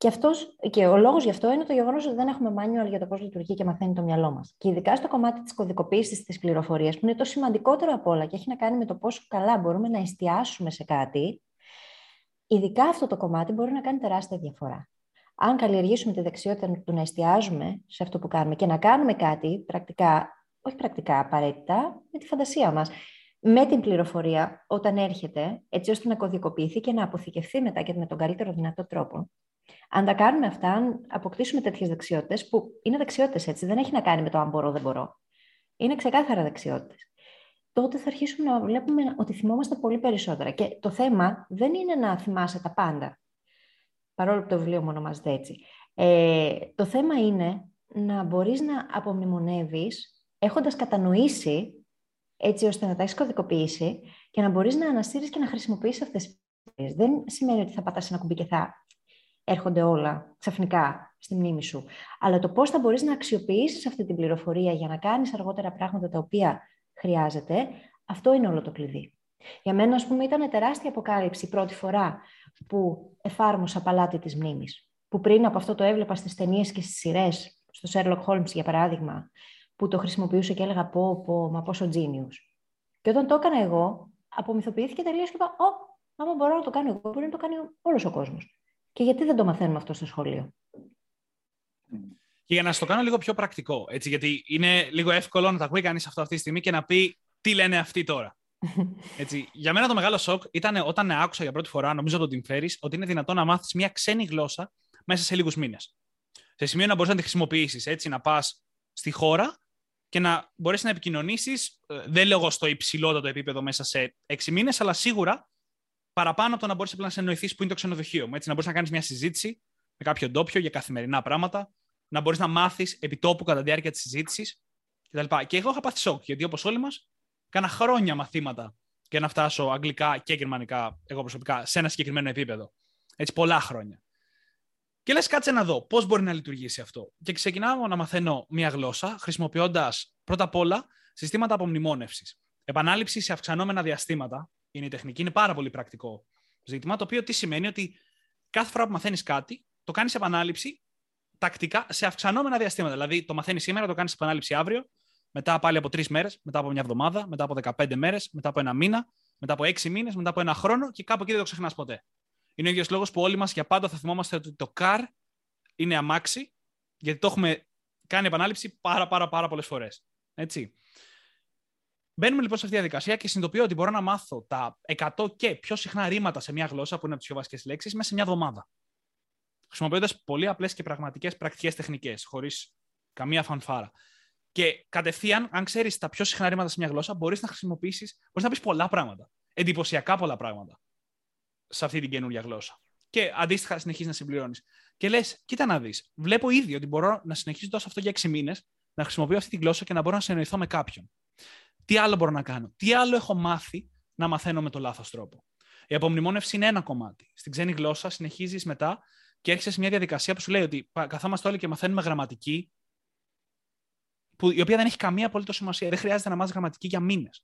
C: Και, αυτός, και ο λόγος γι' αυτό είναι το γεγονός ότι δεν έχουμε manual για το πώς λειτουργεί και μαθαίνει το μυαλό μας. Και ειδικά στο κομμάτι της κωδικοποίησης της πληροφορίας, που είναι το σημαντικότερο από όλα και έχει να κάνει με το πόσο καλά μπορούμε να εστιάσουμε σε κάτι, ειδικά αυτό το κομμάτι μπορεί να κάνει τεράστια διαφορά. Αν καλλιεργήσουμε τη δεξιότητα του να εστιάζουμε σε αυτό που κάνουμε και να κάνουμε κάτι πρακτικά, όχι πρακτικά απαραίτητα, με τη φαντασία μας, με την πληροφορία όταν έρχεται, έτσι ώστε να κωδικοποιηθεί και να αποθηκευθεί μετά και με τον καλύτερο δυνατό τρόπο, αν τα κάνουμε αυτά, αν αποκτήσουμε τέτοιες δεξιότητες, που είναι δεξιότητες έτσι, δεν έχει να κάνει με το αν μπορώ δεν μπορώ. Είναι ξεκάθαρα δεξιότητες. Τότε θα αρχίσουμε να βλέπουμε ότι θυμόμαστε πολύ περισσότερα. Και το θέμα δεν είναι να θυμάσαι τα πάντα. Παρόλο που το βιβλίο μου ονομάζεται έτσι. Ε, το θέμα είναι να μπορείς να απομνημονεύεις έχοντας κατανοήσει έτσι ώστε να τα έχεις κωδικοποιήσει και να μπορείς να αναστείλεις και να χρησιμοποιήσεις αυτές τις Δεν σημαίνει ότι θα πατάς ένα κουμπί και θα έρχονται όλα ξαφνικά στη μνήμη σου. Αλλά το πώς θα μπορείς να αξιοποιήσεις αυτή την πληροφορία για να κάνεις αργότερα πράγματα τα οποία χρειάζεται, αυτό είναι όλο το κλειδί. Για μένα, ας πούμε, ήταν τεράστια αποκάλυψη η πρώτη φορά που εφάρμοσα παλάτι της μνήμης. Που πριν από αυτό το έβλεπα στις ταινίες και στις σειρές, στο Sherlock Holmes για παράδειγμα, που το χρησιμοποιούσα και έλεγα πω, πω, μα πόσο genius. Και όταν το έκανα εγώ, απομυθοποιήθηκε τελείως και είπα, Ω, άμα μπορώ να το κάνω εγώ, μπορεί να το κάνει όλος ο κόσμος. Και γιατί δεν το μαθαίνουμε αυτό στο σχολείο;
D: Και για να στο κάνω λίγο πιο πρακτικό, έτσι, γιατί είναι λίγο εύκολο να τα ακούει κανείς αυτό αυτή τη στιγμή και να πει τι λένε αυτοί τώρα; Έτσι, για μένα το μεγάλο σοκ ήταν όταν άκουσα για πρώτη φορά, νομίζω από τον Tim ότι είναι δυνατόν να μάθεις μια ξένη γλώσσα μέσα σε λίγους μήνες. Σε σημείο να μπορείς να τη χρησιμοποιήσεις, έτσι, να πας στη χώρα και να μπορέσεις να επικοινωνήσεις, ε, δεν λέω στο υψηλότερο επίπεδο μέσα σε έξι μήνες, αλλά σίγουρα παραπάνω από το να μπορείς να σε εννοηθείς που είναι το ξενοδοχείο μου. Έτσι, να μπορείς να κάνεις μια συζήτηση με κάποιο ντόπιο για καθημερινά πράγματα, να μπορείς να μάθεις επιτόπου κατά τη διάρκεια της συζήτησης κτλ. Και εγώ είχα πάθει σοκ, γιατί όπως όλοι μας, κάνα χρόνια μαθήματα για να φτάσω αγγλικά και γερμανικά, εγώ προσωπικά, σε ένα συγκεκριμένο επίπεδο. Έτσι, πολλά χρόνια. Και λες, κάτσε να δω πώς μπορεί να λειτουργήσει αυτό. Και ξεκινάω να μαθαίνω μία γλώσσα, χρησιμοποιώντας πρώτα απ' όλα συστήματα απομνημόνευσης. Επανάληψη σε αυξανόμενα διαστήματα είναι η τεχνική. Είναι πάρα πολύ πρακτικό ζήτημα. Το οποίο τι σημαίνει ότι κάθε φορά που μαθαίνεις κάτι, το κάνεις επανάληψη τακτικά σε αυξανόμενα διαστήματα. Δηλαδή, το μαθαίνεις σήμερα, το κάνεις επανάληψη αύριο, μετά πάλι από τρεις μέρες, μετά από μια εβδομάδα, μετά από 15 μέρες, μετά από ένα μήνα, μετά από έξι μήνες, μετά από ένα χρόνο και κάπου εκεί δεν το ξεχνάς ποτέ. Είναι ο ίδιος λόγος που όλοι μας για πάντα θα θυμόμαστε ότι το car είναι αμάξι, γιατί το έχουμε κάνει επανάληψη πάρα, πάρα, πάρα πολλές φορές. Έτσι. Μπαίνουμε λοιπόν σε αυτή τη διαδικασία και συνειδητοποιώ ότι μπορώ να μάθω τα 100 και πιο συχνά ρήματα σε μια γλώσσα, που είναι από τις πιο βασικές λέξεις, μέσα σε μια εβδομάδα. Χρησιμοποιώντας πολύ απλές και πραγματικές πρακτικές τεχνικές, χωρίς καμία φανφάρα. Και κατευθείαν, αν ξέρεις τα πιο συχνά ρήματα σε μια γλώσσα, μπορείς να χρησιμοποιήσεις, μπορείς να πεις πολλά πράγματα. Εντυπωσιακά πολλά πράγματα σε αυτή την καινούργια γλώσσα. Και αντίστοιχα συνεχίζεις να συμπληρώνεις. Και λες, κοίτα να δεις. Βλέπω ήδη ότι μπορώ να συνεχίσω τόσο αυτό για 6 μήνες, να χρησιμοποιώ αυτή τη γλώσσα και να μπορώ να συνεννοηθώ με κάποιον. Τι άλλο μπορώ να κάνω, τι άλλο έχω μάθει να μαθαίνω με το λάθος τρόπο; Η απομνημόνευση είναι ένα κομμάτι. Στην ξένη γλώσσα συνεχίζεις μετά και έρχεσαι σε μια διαδικασία που σου λέει ότι καθόμαστε όλοι και μαθαίνουμε γραμματική, που, η οποία δεν έχει καμία απολύτω σημασία. Δεν χρειάζεται να μάθεις γραμματική για μήνες.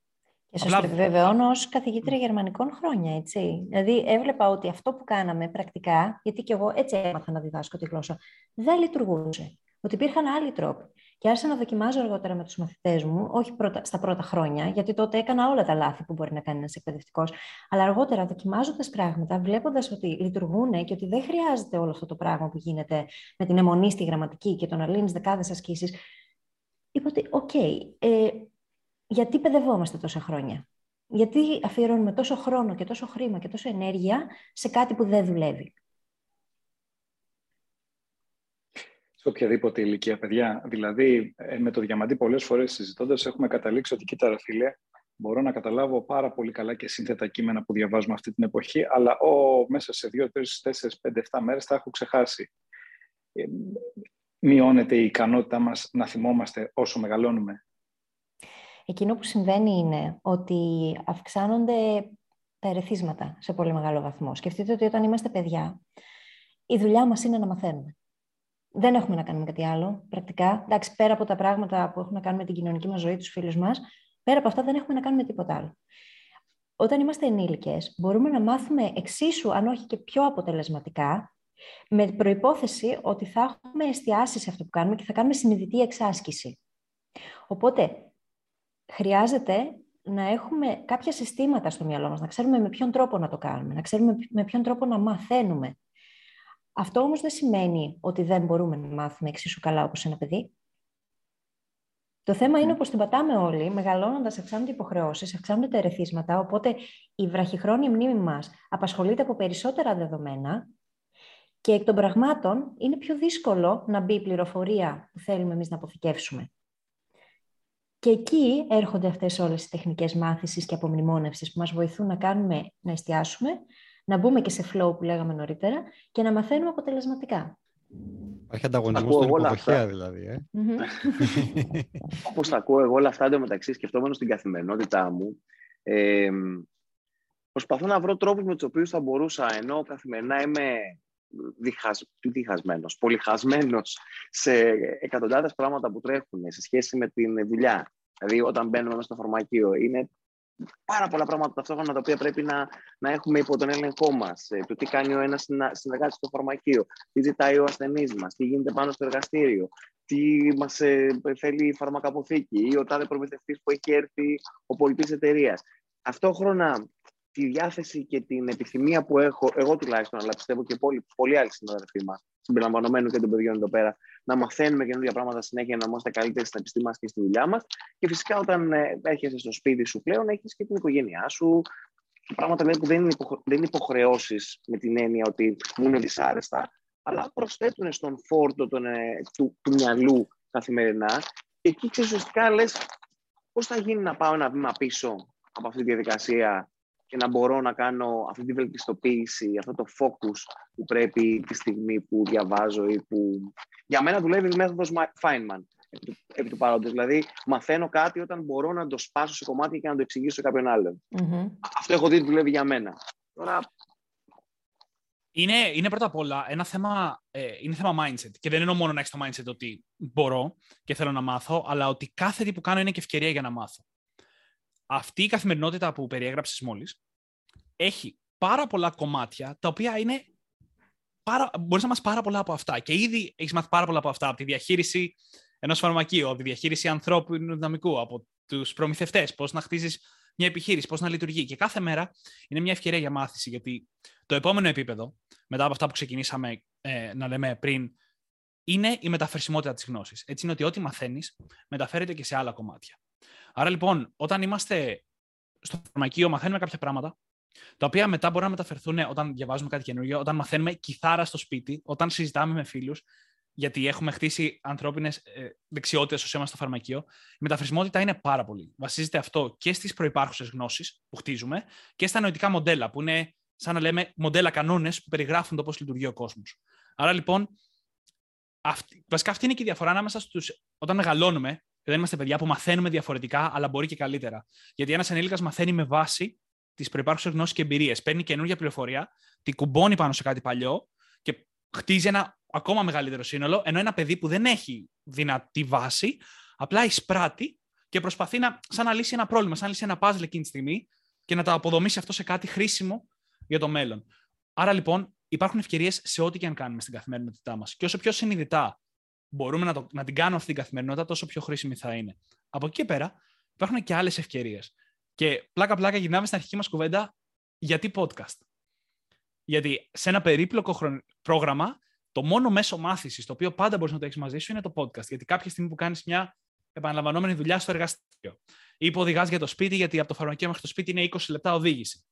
C: Και σας επιβεβαιώνω ως καθηγήτρια γερμανικών χρόνια, έτσι. Δηλαδή, έβλεπα ότι αυτό που κάναμε πρακτικά, γιατί και εγώ έτσι έμαθα να διδάσκω τη γλώσσα, δεν λειτουργούσε. Ότι υπήρχαν άλλοι τρόποι. Και άρχισα να δοκιμάζω αργότερα με τους μαθητές μου, όχι πρώτα, στα πρώτα χρόνια, γιατί τότε έκανα όλα τα λάθη που μπορεί να κάνει ένας εκπαιδευτικός. Αλλά αργότερα, δοκιμάζοντας πράγματα, βλέποντας ότι λειτουργούν και ότι δεν χρειάζεται όλο αυτό το πράγμα που γίνεται με την αιμονή στη γραμματική και το να λύνεις δεκάδες ασκήσεις. Είπα ότι, οκ, ε, γιατί παιδευόμαστε τόσα χρόνια; Γιατί αφιερώνουμε τόσο χρόνο και τόσο χρήμα και τόσο ενέργεια σε κάτι που δεν δουλεύει;
A: Σε οποιαδήποτε ηλικία, παιδιά. Δηλαδή, ε, με το Διαμαντή πολλές φορές συζητώντας έχουμε καταλήξει ότι, κοίτα φίλε, μπορώ να καταλάβω πάρα πολύ καλά και σύνθετα κείμενα που διαβάζουμε αυτή την εποχή, αλλά ο, μέσα σε δύο, τρεις, τέσσερις, πέντε, εφτά μέρες θα έχω ξεχάσει. Ε, μειώνεται η ικανότητά μας να θυμόμαστε όσο μεγαλώνουμε.
C: Εκείνο που συμβαίνει είναι ότι αυξάνονται τα ερεθίσματα σε πολύ μεγάλο βαθμό. Σκεφτείτε ότι όταν είμαστε παιδιά, η δουλειά μας είναι να μαθαίνουμε. Δεν έχουμε να κάνουμε κάτι άλλο, πρακτικά. Εντάξει, πέρα από τα πράγματα που έχουν να κάνουν με την κοινωνική μας ζωή, τους φίλους μας, πέρα από αυτά δεν έχουμε να κάνουμε τίποτα άλλο. Όταν είμαστε ενήλικες, μπορούμε να μάθουμε εξίσου, αν όχι και πιο αποτελεσματικά, με προϋπόθεση ότι θα έχουμε εστιάσεις σε αυτό που κάνουμε και θα κάνουμε συνειδητή εξάσκηση. Οπότε, χρειάζεται να έχουμε κάποια συστήματα στο μυαλό μας, να ξέρουμε με ποιον τρόπο να το κάνουμε, να ξέρουμε με ποιον τρόπο να μαθαίνουμε. Αυτό όμως δεν σημαίνει ότι δεν μπορούμε να μάθουμε εξίσου καλά όπως ένα παιδί. Το θέμα είναι πως την πατάμε όλοι, μεγαλώνοντας αυξάνονται οι υποχρεώσεις, αυξάνονται τα ερεθίσματα, οπότε η βραχυχρόνια μνήμη μας απασχολείται από περισσότερα δεδομένα και εκ των πραγμάτων είναι πιο δύσκολο να μπει η πληροφορία που θέλουμε εμείς να αποθηκεύσουμε. Και εκεί έρχονται αυτές όλες οι τεχνικές μάθησης και απομνημόνευσης που μας βοηθούν να κάνουμε, να εστιάσουμε, να μπούμε και σε flow που λέγαμε νωρίτερα και να μαθαίνουμε αποτελεσματικά.
B: Υπάρχει ανταγωνισμός στην υποδοχεία δηλαδή. Ε;
E: Όπως τα ακούω εγώ όλα αυτά εντωμεταξύ σκεφτόμενος στην καθημερινότητά μου, ε, προσπαθώ να βρω τρόπους με τους οποίους θα μπορούσα, ενώ καθημερινά είμαι διχασ... διχασμένος, πολυχασμένος σε εκατοντάδες πράγματα που τρέχουν σε σχέση με την δουλειά. Δηλαδή όταν μπαίνουμε μέσα στο φαρμακείο είναι πάρα πολλά πράγματα ταυτόχρονα τα οποία πρέπει να, να έχουμε υπό τον έλεγχό μας. Ε, το τι κάνει ο ένας συνεργάτης στο φαρμακείο, τι ζητάει ο ασθενής μας, τι γίνεται πάνω στο εργαστήριο, τι μας ε, θέλει η φαρμακαποθήκη ή ο τάδε προμηθευτής που έχει έρθει ο πολιτής εταιρείας. Ταυτόχρονα τη διάθεση και την επιθυμία που έχω, εγώ τουλάχιστον, αλλά πιστεύω και πολλοί, πολλοί άλλοι συναδελφοί μας, συμπεριλαμβανομένου και των παιδιών εδώ πέρα, να μαθαίνουμε καινούργια πράγματα συνέχεια, να είμαστε καλύτεροι στην επιστήμη και στη δουλειά μας. Και φυσικά, όταν ε, έρχεσαι στο σπίτι σου πλέον, έχεις και την οικογένειά σου. Πράγματα που δεν είναι, υποχρε... είναι υποχρεώσεις με την έννοια ότι μου είναι δυσάρεστα, αλλά προσθέτουν στον φόρτο τον, ε, του, του μυαλού καθημερινά. Και εκεί ουσιαστικά λες πώς θα γίνει να πάω ένα βήμα πίσω από αυτή τη διαδικασία και να μπορώ να κάνω αυτή τη βελτιστοποίηση, αυτό το focus που πρέπει τη στιγμή που διαβάζω ή που... Για μένα δουλεύει η μέθοδος Feynman, επί του παρόντος. Δηλαδή, μαθαίνω κάτι όταν μπορώ να το σπάσω σε κομμάτια και να το εξηγήσω σε κάποιον Αυτό έχω δει ότι δουλεύει για μένα. Τώρα...
D: Είναι, είναι πρώτα απ' όλα ένα θέμα, ε, είναι θέμα mindset. Και δεν εννοώ μόνο να έχεις το mindset ότι μπορώ και θέλω να μάθω, αλλά ότι κάθε τι που κάνω είναι και ευκαιρία για να μάθω αυτή η καθημερινότητα που περιέγραψες μόλις έχει πάρα πολλά κομμάτια τα οποία είναι πάρα, μπορείς να μάθεις πάρα πολλά από αυτά και ήδη έχεις μάθει πάρα πολλά από αυτά από τη διαχείριση ενός φαρμακείου, από τη διαχείριση ανθρώπινου δυναμικού, από τους προμηθευτές, πώς να χτίζεις μια επιχείρηση, πώς να λειτουργεί και κάθε μέρα είναι μια ευκαιρία για μάθηση γιατί το επόμενο επίπεδο, μετά από αυτά που ξεκινήσαμε ε, να λέμε πριν, είναι η μεταφερσιμότητα της γνώσης. Έτσι είναι ότι ό,τι μαθαίνεις μεταφέρεται και σε άλλα κομμάτια. Άρα λοιπόν, όταν είμαστε στο φαρμακείο, μαθαίνουμε κάποια πράγματα, τα οποία μετά μπορούν να μεταφερθούν όταν διαβάζουμε κάτι καινούργιο, όταν μαθαίνουμε κιθάρα στο σπίτι, όταν συζητάμε με φίλους, γιατί έχουμε χτίσει ανθρώπινες δεξιότητες όσο είμαστε στο φαρμακείο. Η μεταφρασιμότητα είναι πάρα πολύ. Βασίζεται αυτό και στις προπάρχουσε γνώσεις που χτίζουμε και στα νοητικά μοντέλα, που είναι σαν να λέμε μοντέλα κανόνες που περιγράφουν το πώς λειτουργεί ο κόσμος. Άρα λοιπόν, αυτή, βασικά αυτή είναι και η διαφορά ανάμεσα στους. Όταν μεγαλώνουμε, δεν είμαστε παιδιά που μαθαίνουμε διαφορετικά, αλλά μπορεί και καλύτερα. Γιατί ένας ενήλικας μαθαίνει με βάση τις προπάρχουσε γνώσεις και εμπειρίες. Παίρνει καινούργια πληροφορία, την κουμπώνει πάνω σε κάτι παλιό και χτίζει ένα ακόμα μεγαλύτερο σύνολο. Ενώ ένα παιδί που δεν έχει δυνατή βάση, απλά εισπράττει και προσπαθεί να, σαν να λύσει ένα πρόβλημα, σαν να λύσει ένα puzzle εκείνη τη στιγμή και να τα αποδομήσει αυτό σε κάτι χρήσιμο για το μέλλον. Άρα λοιπόν υπάρχουν ευκαιρίες σε ό,τι και αν κάνουμε στην καθημερινότητά μας. Και όσο πιο συνειδητά μπορούμε να, το, να την κάνουμε αυτή την καθημερινότητα, τόσο πιο χρήσιμη θα είναι. Από εκεί και πέρα υπάρχουν και άλλες ευκαιρίες. Και πλάκα-πλάκα γυρνάμε στην αρχική μας κουβέντα γιατί podcast. Γιατί σε ένα περίπλοκο πρόγραμμα, το μόνο μέσο μάθησης το οποίο πάντα μπορείς να το έχεις μαζί σου είναι το podcast. Γιατί κάποια στιγμή που κάνεις μια επαναλαμβανόμενη δουλειά στο εργαστήριο, ή που οδηγάς για το σπίτι, γιατί από το φαρμακείο μέχρι το σπίτι είναι 20 λεπτά οδήγηση,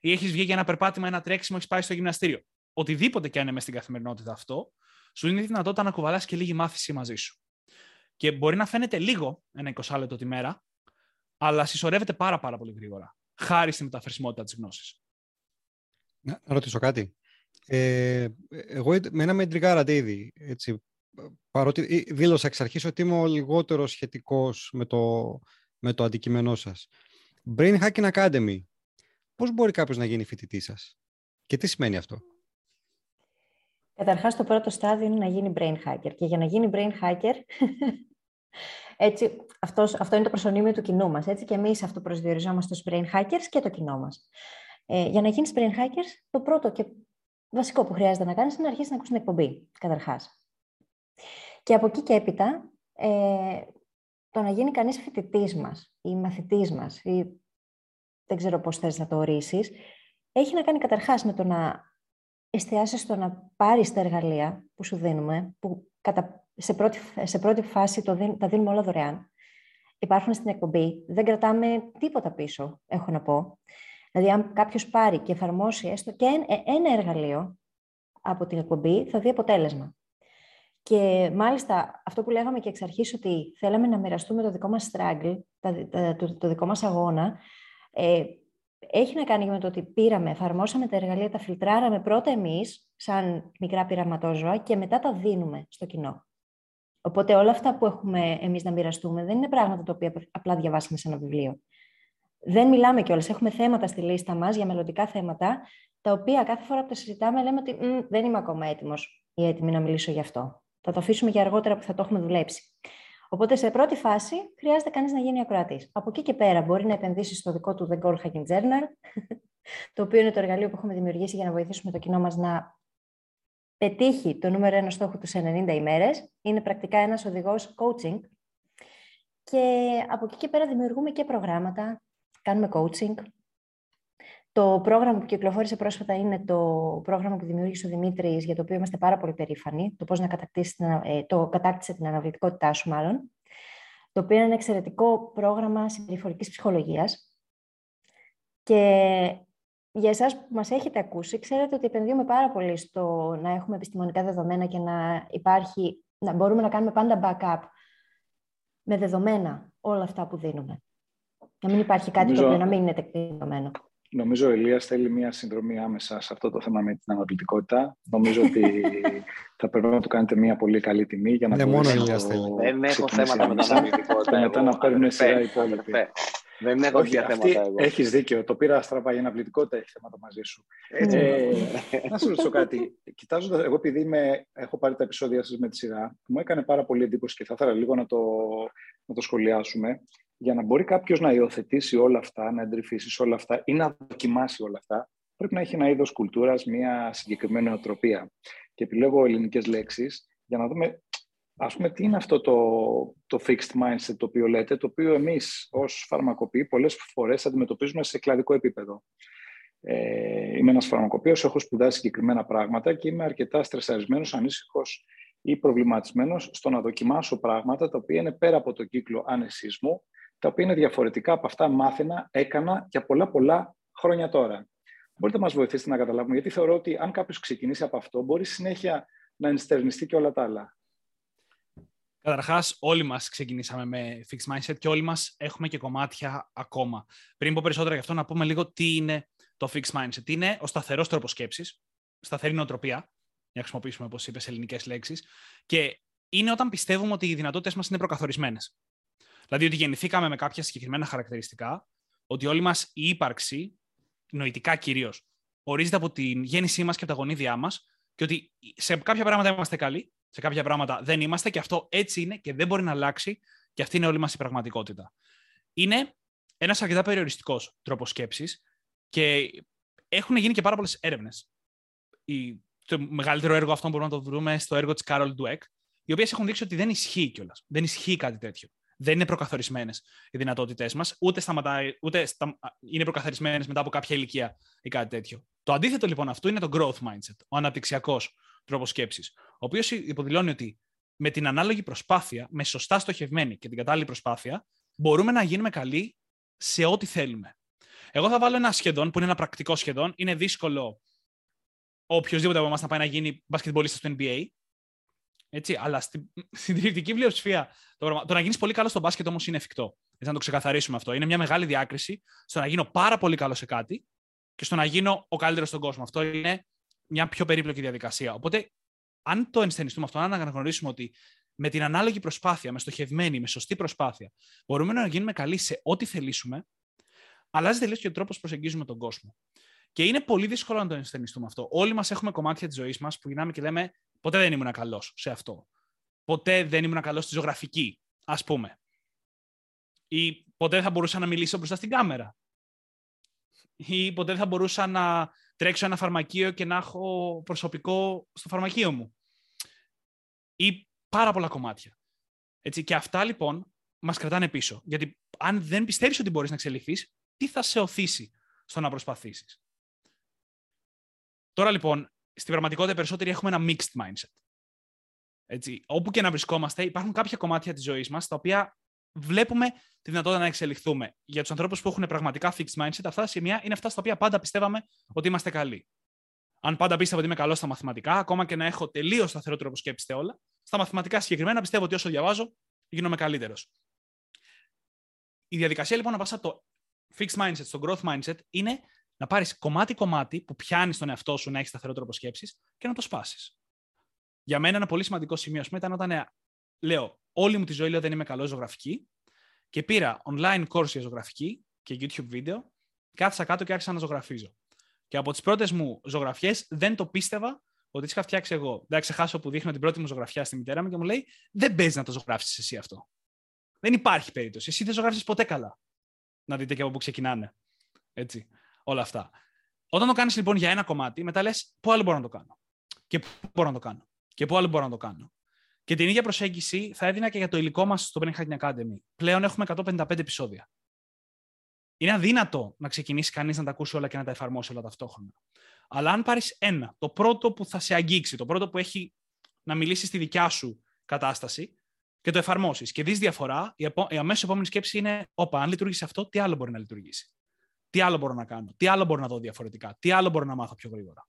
D: ή έχεις βγει για ένα περπάτημα, ένα τρέξιμο, έχεις πάει στο γυμναστήριο. Οτιδήποτε και αν είναι μέσα στην καθημερινότητα αυτό, σου δίνει τη δυνατότητα να κουβαλάς και λίγη μάθηση μαζί σου. Και μπορεί να φαίνεται λίγο ένα 20 λεπτό τη μέρα, αλλά συσσωρεύεται πάρα, πάρα πολύ γρήγορα. Χάρη στη μεταφρασιμότητα της γνώσης.
B: Να, ρωτήσω κάτι. Ε, εγώ με ένα με εντρικάρατε ήδη. Έτσι, παρότι δήλωσα εξ αρχής ότι είμαι ο λιγότερο σχετικός με το, με το αντικείμενό σας. Brain Hacking Academy. Πώς μπορεί κάποιος να γίνει φοιτητή σας; Και τι σημαίνει αυτό;
C: Καταρχάς, το πρώτο στάδιο είναι να γίνει brain hacker. Και για να γίνει brain hacker, έτσι, αυτός, αυτό είναι το προσωνύμιο του κοινού μας. Έτσι, και εμείς αυτό προσδιοριζόμαστε ως brain hackers και το κοινό μας. Ε, για να γίνεις brain hackers, το πρώτο και βασικό που χρειάζεται να κάνεις είναι να αρχίσεις να ακούσεις την εκπομπή, καταρχάς. Και από εκεί και έπειτα, ε, το να γίνει κανείς φοιτητής μας ή μαθητής μας ή δεν ξέρω πώς θες να το ορίσεις, έχει να κάνει καταρχάς με το να εστιάσεις στο να πάρεις τα εργαλεία που σου δίνουμε, που κατα... σε, πρώτη, σε πρώτη φάση το τα δίνουμε όλα δωρεάν. Υπάρχουν στην εκπομπή, δεν κρατάμε τίποτα πίσω, έχω να πω. Δηλαδή, αν κάποιος πάρει και εφαρμόσει έστω και ένα εργαλείο από την εκπομπή, θα δει αποτέλεσμα. Και μάλιστα αυτό που λέγαμε και εξ αρχής ότι θέλαμε να μοιραστούμε το δικό μας struggle, το, το δικό μας αγώνα, ε, έχει να κάνει με το ότι πήραμε, εφαρμόσαμε τα εργαλεία, τα φιλτράραμε πρώτα εμείς, σαν μικρά πειραματόζωα, και μετά τα δίνουμε στο κοινό. Οπότε όλα αυτά που έχουμε εμείς να μοιραστούμε δεν είναι πράγματα τα οποία απλά διαβάσαμε σε ένα βιβλίο. Δεν μιλάμε κιόλας. Έχουμε θέματα στη λίστα μας για μελλοντικά θέματα, τα οποία κάθε φορά που τα συζητάμε λέμε ότι δεν είμαι ακόμα έτοιμος ή έτοιμη να μιλήσω γι' αυτό. Θα το αφήσουμε για αργότερα που θα το έχουμε δουλέψει. Οπότε σε πρώτη φάση χρειάζεται κανείς να γίνει ακροατής. Από εκεί και πέρα μπορεί να επενδύσει στο δικό του The Goal Hacking Journal, το οποίο είναι το εργαλείο που έχουμε δημιουργήσει για να βοηθήσουμε το κοινό μας να πετύχει το νούμερο ένα στόχο τους σε 90 ημέρες. Είναι πρακτικά ένας οδηγός coaching. Και από εκεί και πέρα δημιουργούμε και προγράμματα, κάνουμε coaching, το πρόγραμμα που κυκλοφόρησε πρόσφατα είναι το πρόγραμμα που δημιούργησε ο Δημήτρης, για το οποίο είμαστε πάρα πολύ περήφανοι. Το πώς να ε, το κατάκτησε την αναβλητικότητά σου, μάλλον. Το οποίο είναι ένα εξαιρετικό πρόγραμμα συμπεριφορικής ψυχολογίας. Και για εσάς που μας έχετε ακούσει, ξέρετε ότι επενδύουμε πάρα πολύ στο να έχουμε επιστημονικά δεδομένα και να υπάρχει, να μπορούμε να κάνουμε πάντα backup με δεδομένα όλα αυτά που δίνουμε. Να μην υπάρχει κάτι το οποίο να μην είναι τεκμηριωμένο.
A: Νομίζω ο Ελίας θέλει μια συνδρομή άμεσα σε αυτό το θέμα με την αναπληκτικότητα. Νομίζω ότι θα πρέπει να του κάνετε μια πολύ καλή τιμή για να
B: ναι, μόνο Ελίας θέλει.
E: Δεν έχω θέματα με την αναπληκτικότητα.
A: Και μετά να παίρνουν σειρά οι υπόλοιποι.
E: Δεν έχω τέτοια θέματα εγώ.
A: Έχεις δίκιο. Το πήρα στραβά. Η αναπληκτικότητα έχει θέματα μαζί σου. Ε, να σου ρωτήσω κάτι. Κοιτάζοντας, εγώ επειδή είμαι, έχω πάρει τα επεισόδια σας με τη σειρά, μου έκανε πάρα πολύ εντύπωση και θα ήθελα λίγο να το, να το σχολιάσουμε για να μπορεί κάποιος να υιοθετήσει όλα αυτά, να εντρυφήσεις όλα αυτά ή να δοκιμάσει όλα αυτά, πρέπει να έχει ένα είδος κουλτούρας, μια συγκεκριμένη οτροπία. Και επιλέγω ελληνικές λέξεις για να δούμε, ας πούμε, τι είναι αυτό το, το fixed mindset το οποίο λέτε, το οποίο εμείς ως φαρμακοποιοί πολλές φορές αντιμετωπίζουμε σε κλαδικό επίπεδο. Ε, είμαι ένας φαρμακοποιός, έχω σπουδάσει συγκεκριμένα πράγματα και είμαι αρκετά στρεσαρισμένος, ανήσυχος ή προβληματισμένος στο να δοκιμάσω πράγματα τα οποία είναι πέρα από το κύκλο άνεσισμου τα οποία είναι διαφορετικά από αυτά μάθαινα, έκανα για πολλά πολλά χρόνια τώρα. Μπορείτε να μας βοηθήσετε να καταλάβουμε, γιατί θεωρώ ότι αν κάποιος ξεκινήσει από αυτό, μπορεί συνέχεια να ενστερνιστεί και όλα τα άλλα.
D: Καταρχάς, όλοι μας ξεκινήσαμε με fixed mindset και όλοι μας έχουμε και κομμάτια ακόμα. Πριν πω περισσότερα γι' αυτό, να πούμε λίγο τι είναι το fixed mindset. Είναι ο σταθερός τρόπος σκέψης, σταθερή νοοτροπία, για να χρησιμοποιήσουμε, όπως είπες, ελληνικές λέξεις. Και είναι όταν πιστεύουμε ότι οι δυνατότητες μας είναι προκαθορισμένες. Δηλαδή ότι γεννηθήκαμε με κάποια συγκεκριμένα χαρακτηριστικά, ότι όλη μας η ύπαρξη, νοητικά κυρίως, ορίζεται από την γέννησή μας και από τα γονίδια μας και ότι σε κάποια πράγματα είμαστε καλοί, σε κάποια πράγματα δεν είμαστε και αυτό έτσι είναι και δεν μπορεί να αλλάξει και αυτή είναι όλη μας η πραγματικότητα. Είναι ένας αρκετά περιοριστικός τρόπος σκέψης και έχουν γίνει και πάρα πολλές έρευνες. Το μεγαλύτερο έργο αυτό μπορούμε να το βρούμε στο έργο της Carol Dweck, οι οποίες έχουν δείξει ότι δεν ισχύει κιόλας. Δεν ισχύει κάτι τέτοιο. Δεν είναι προκαθορισμένες οι δυνατότητές μας, ούτε, σταματάει, ούτε στα, είναι προκαθορισμένες μετά από κάποια ηλικία ή κάτι τέτοιο. Το αντίθετο λοιπόν αυτού είναι το growth mindset, ο αναπτυξιακός τρόπος σκέψης, ο οποίος υποδηλώνει ότι με την ανάλογη προσπάθεια, με σωστά στοχευμένη και την κατάλληλη προσπάθεια, μπορούμε να γίνουμε καλοί σε ό,τι θέλουμε. Εγώ θα βάλω ένα σχεδόν, που είναι ένα πρακτικό σχεδόν. Είναι δύσκολο οποιοδήποτε από εμάς να πάει να γίνει μπασκετμπολίστας στο NBA. Έτσι, αλλά στην, στην τριπτική πλειοψηφία το, το να γίνεις πολύ καλό στο μπάσκετ όμως είναι εφικτό. Έτσι, να το ξεκαθαρίσουμε αυτό. Είναι μια μεγάλη διάκριση στο να γίνω πάρα πολύ καλό σε κάτι και στο να γίνω ο καλύτερος στον κόσμο. Αυτό είναι μια πιο περίπλοκη διαδικασία. Οπότε, αν το ενσθενιστούμε αυτό, αν αναγνωρίσουμε ότι με την ανάλογη προσπάθεια, με στοχευμένη, με σωστή προσπάθεια, μπορούμε να γίνουμε καλοί σε ό,τι θελήσουμε, αλλάζει τελείως και ο τρόπος που προσεγγίζουμε τον κόσμο. Και είναι πολύ δύσκολο να το ενσθενιστούμε αυτό. Όλοι μας έχουμε κομμάτια της ζωής μας που γυρνάμε και λέμε Ποτέ δεν ήμουν καλός σε αυτό. Ποτέ δεν ήμουν καλός στη ζωγραφική, ας πούμε. Ή ποτέ δεν θα μπορούσα να μιλήσω μπροστά στην κάμερα. Ή ποτέ δεν θα μπορούσα να τρέξω ένα φαρμακείο και να έχω προσωπικό στο φαρμακείο μου. Ή πάρα πολλά κομμάτια. Έτσι, και αυτά λοιπόν μας κρατάνε πίσω. Γιατί αν δεν πιστεύεις ότι μπορείς να εξελιχθείς, τι θα σε οθήσει στο να προσπαθήσεις; Τώρα λοιπόν, στην πραγματικότητα περισσότεροι έχουμε ένα mixed mindset. Έτσι, όπου και να βρισκόμαστε, υπάρχουν κάποια κομμάτια της ζωής μας, τα οποία βλέπουμε τη δυνατότητα να εξελιχθούμε. Για τους ανθρώπους που έχουν πραγματικά fixed mindset, αυτά τα σημεία είναι αυτά στα οποία πάντα πιστεύαμε ότι είμαστε καλοί. Αν πάντα πίστευα ότι είμαι καλός στα μαθηματικά, ακόμα και να έχω τελείως σταθερό τρόπο σκέψη όλα, στα μαθηματικά συγκεκριμένα πιστεύω ότι όσο διαβάζω, γίνομαι καλύτερος. Η διαδικασία λοιπόν να πας από το fixed mindset στο growth mindset είναι να πάρεις κομμάτι-κομμάτι που πιάνεις τον εαυτό σου να έχεις σταθερό τρόπο σκέψης και να το σπάσεις. Για μένα ένα πολύ σημαντικό σημείο πούμε, ήταν όταν ε, λέω όλη μου τη ζωή λέω δεν είμαι καλός ζωγραφική και πήρα online course για ζωγραφική και YouTube βίντεο, κάθισα κάτω και άρχισα να ζωγραφίζω. Και από τις πρώτες μου ζωγραφιές δεν το πίστευα ότι τις είχα φτιάξει εγώ. Δεν ξεχάσω που δείχνω την πρώτη μου ζωγραφιά στη μητέρα μου και μου λέει: Δεν παίζεις να το ζωγράφεις εσύ αυτό. Δεν υπάρχει περίπτωση. Εσύ δεν ζωγράφεις ποτέ καλά. Να δείτε και από πού ξεκινάνε. Έτσι όλα αυτά. Όταν το κάνεις λοιπόν για ένα κομμάτι, μετά λες πού άλλο μπορώ να το κάνω. Και πού μπορώ να το κάνω. Και πού άλλο μπορώ να το κάνω. Και την ίδια προσέγγιση θα έδινα και για το υλικό μας στο Brain Hacking Academy. Πλέον έχουμε 155 επεισόδια. Είναι αδύνατο να ξεκινήσει κανείς να τα ακούσει όλα και να τα εφαρμόσει όλα ταυτόχρονα. Αλλά αν πάρεις ένα, το πρώτο που θα σε αγγίξει, το πρώτο που έχει να μιλήσει στη δικιά σου κατάσταση και το εφαρμόσεις και δεις διαφορά, η αμέσως επόμενη σκέψη είναι: Όπα, αν λειτουργήσει αυτό, τι άλλο μπορεί να λειτουργήσει. Τι άλλο μπορώ να κάνω, τι άλλο μπορώ να δω διαφορετικά, τι άλλο μπορώ να μάθω πιο γρήγορα.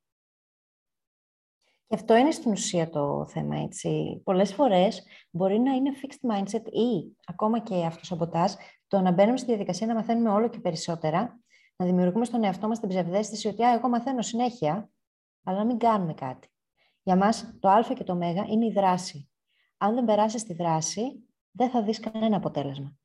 C: Και αυτό είναι στην ουσία το θέμα, έτσι. Πολλές φορές μπορεί να είναι fixed mindset ή ακόμα και αυτοσαμποτάζ το να μπαίνουμε στη διαδικασία να μαθαίνουμε όλο και περισσότερα, να δημιουργούμε στον εαυτό μας την ψευδέστηση ότι Α, εγώ μαθαίνω συνέχεια, αλλά να μην κάνουμε κάτι. Για μας το α και το ω είναι η δράση. Αν δεν περάσεις τη δράση, δεν θα δεις κανένα αποτέλεσμα.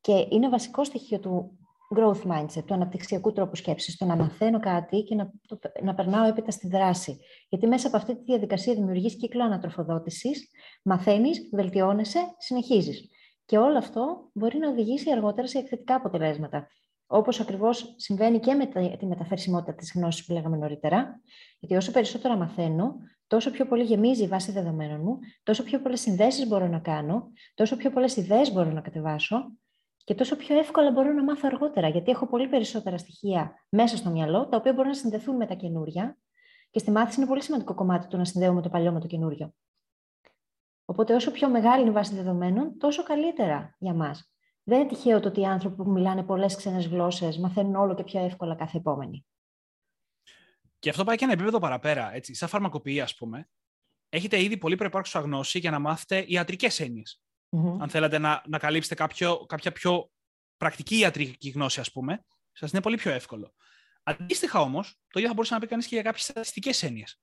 C: Και είναι βασικό στοιχείο του growth mindset, του αναπτυξιακού τρόπου σκέψης, το να μαθαίνω κάτι και να, το, να περνάω έπειτα στη δράση. Γιατί μέσα από αυτή τη διαδικασία δημιουργείς κύκλο ανατροφοδότησης, μαθαίνεις, βελτιώνεσαι, συνεχίζεις. Και όλο αυτό μπορεί να οδηγήσει αργότερα σε εκθετικά αποτελέσματα. Όπως ακριβώς συμβαίνει και με τη μεταφερσιμότητα της γνώσης που λέγαμε νωρίτερα. Γιατί όσο περισσότερα μαθαίνω, τόσο πιο πολύ γεμίζει η βάση δεδομένων μου, τόσο πιο πολλές συνδέσεις μπορώ να κάνω, τόσο πιο πολλές ιδέες μπορώ να κατεβάσω και τόσο πιο εύκολα μπορώ να μάθω αργότερα, γιατί έχω πολύ περισσότερα στοιχεία μέσα στο μυαλό, τα οποία μπορούν να συνδεθούν με τα καινούρια. Και στη μάθηση είναι πολύ σημαντικό κομμάτι το να συνδέουμε το παλιό με το καινούριο. Οπότε, όσο πιο μεγάλη είναι η βάση δεδομένων, τόσο καλύτερα για μας. Δεν είναι τυχαίο το ότι οι άνθρωποι που μιλάνε πολλές ξένες γλώσσες μαθαίνουν όλο και πιο εύκολα κάθε επόμενη.
D: Και αυτό πάει και ένα επίπεδο παραπέρα. Έτσι. Σαν φαρμακοποιή, ας πούμε, έχετε ήδη πολύ προπάρχουσα γνώση για να μάθετε ιατρικές έννοιες mm αν θέλετε να, να καλύψετε κάποιο, κάποια πιο πρακτική ιατρική γνώση, ας πούμε, σας είναι πολύ πιο εύκολο. Αντίστοιχα όμως, το ίδιο θα μπορούσε να πει κανείς και για κάποιες στατιστικές έννοιες.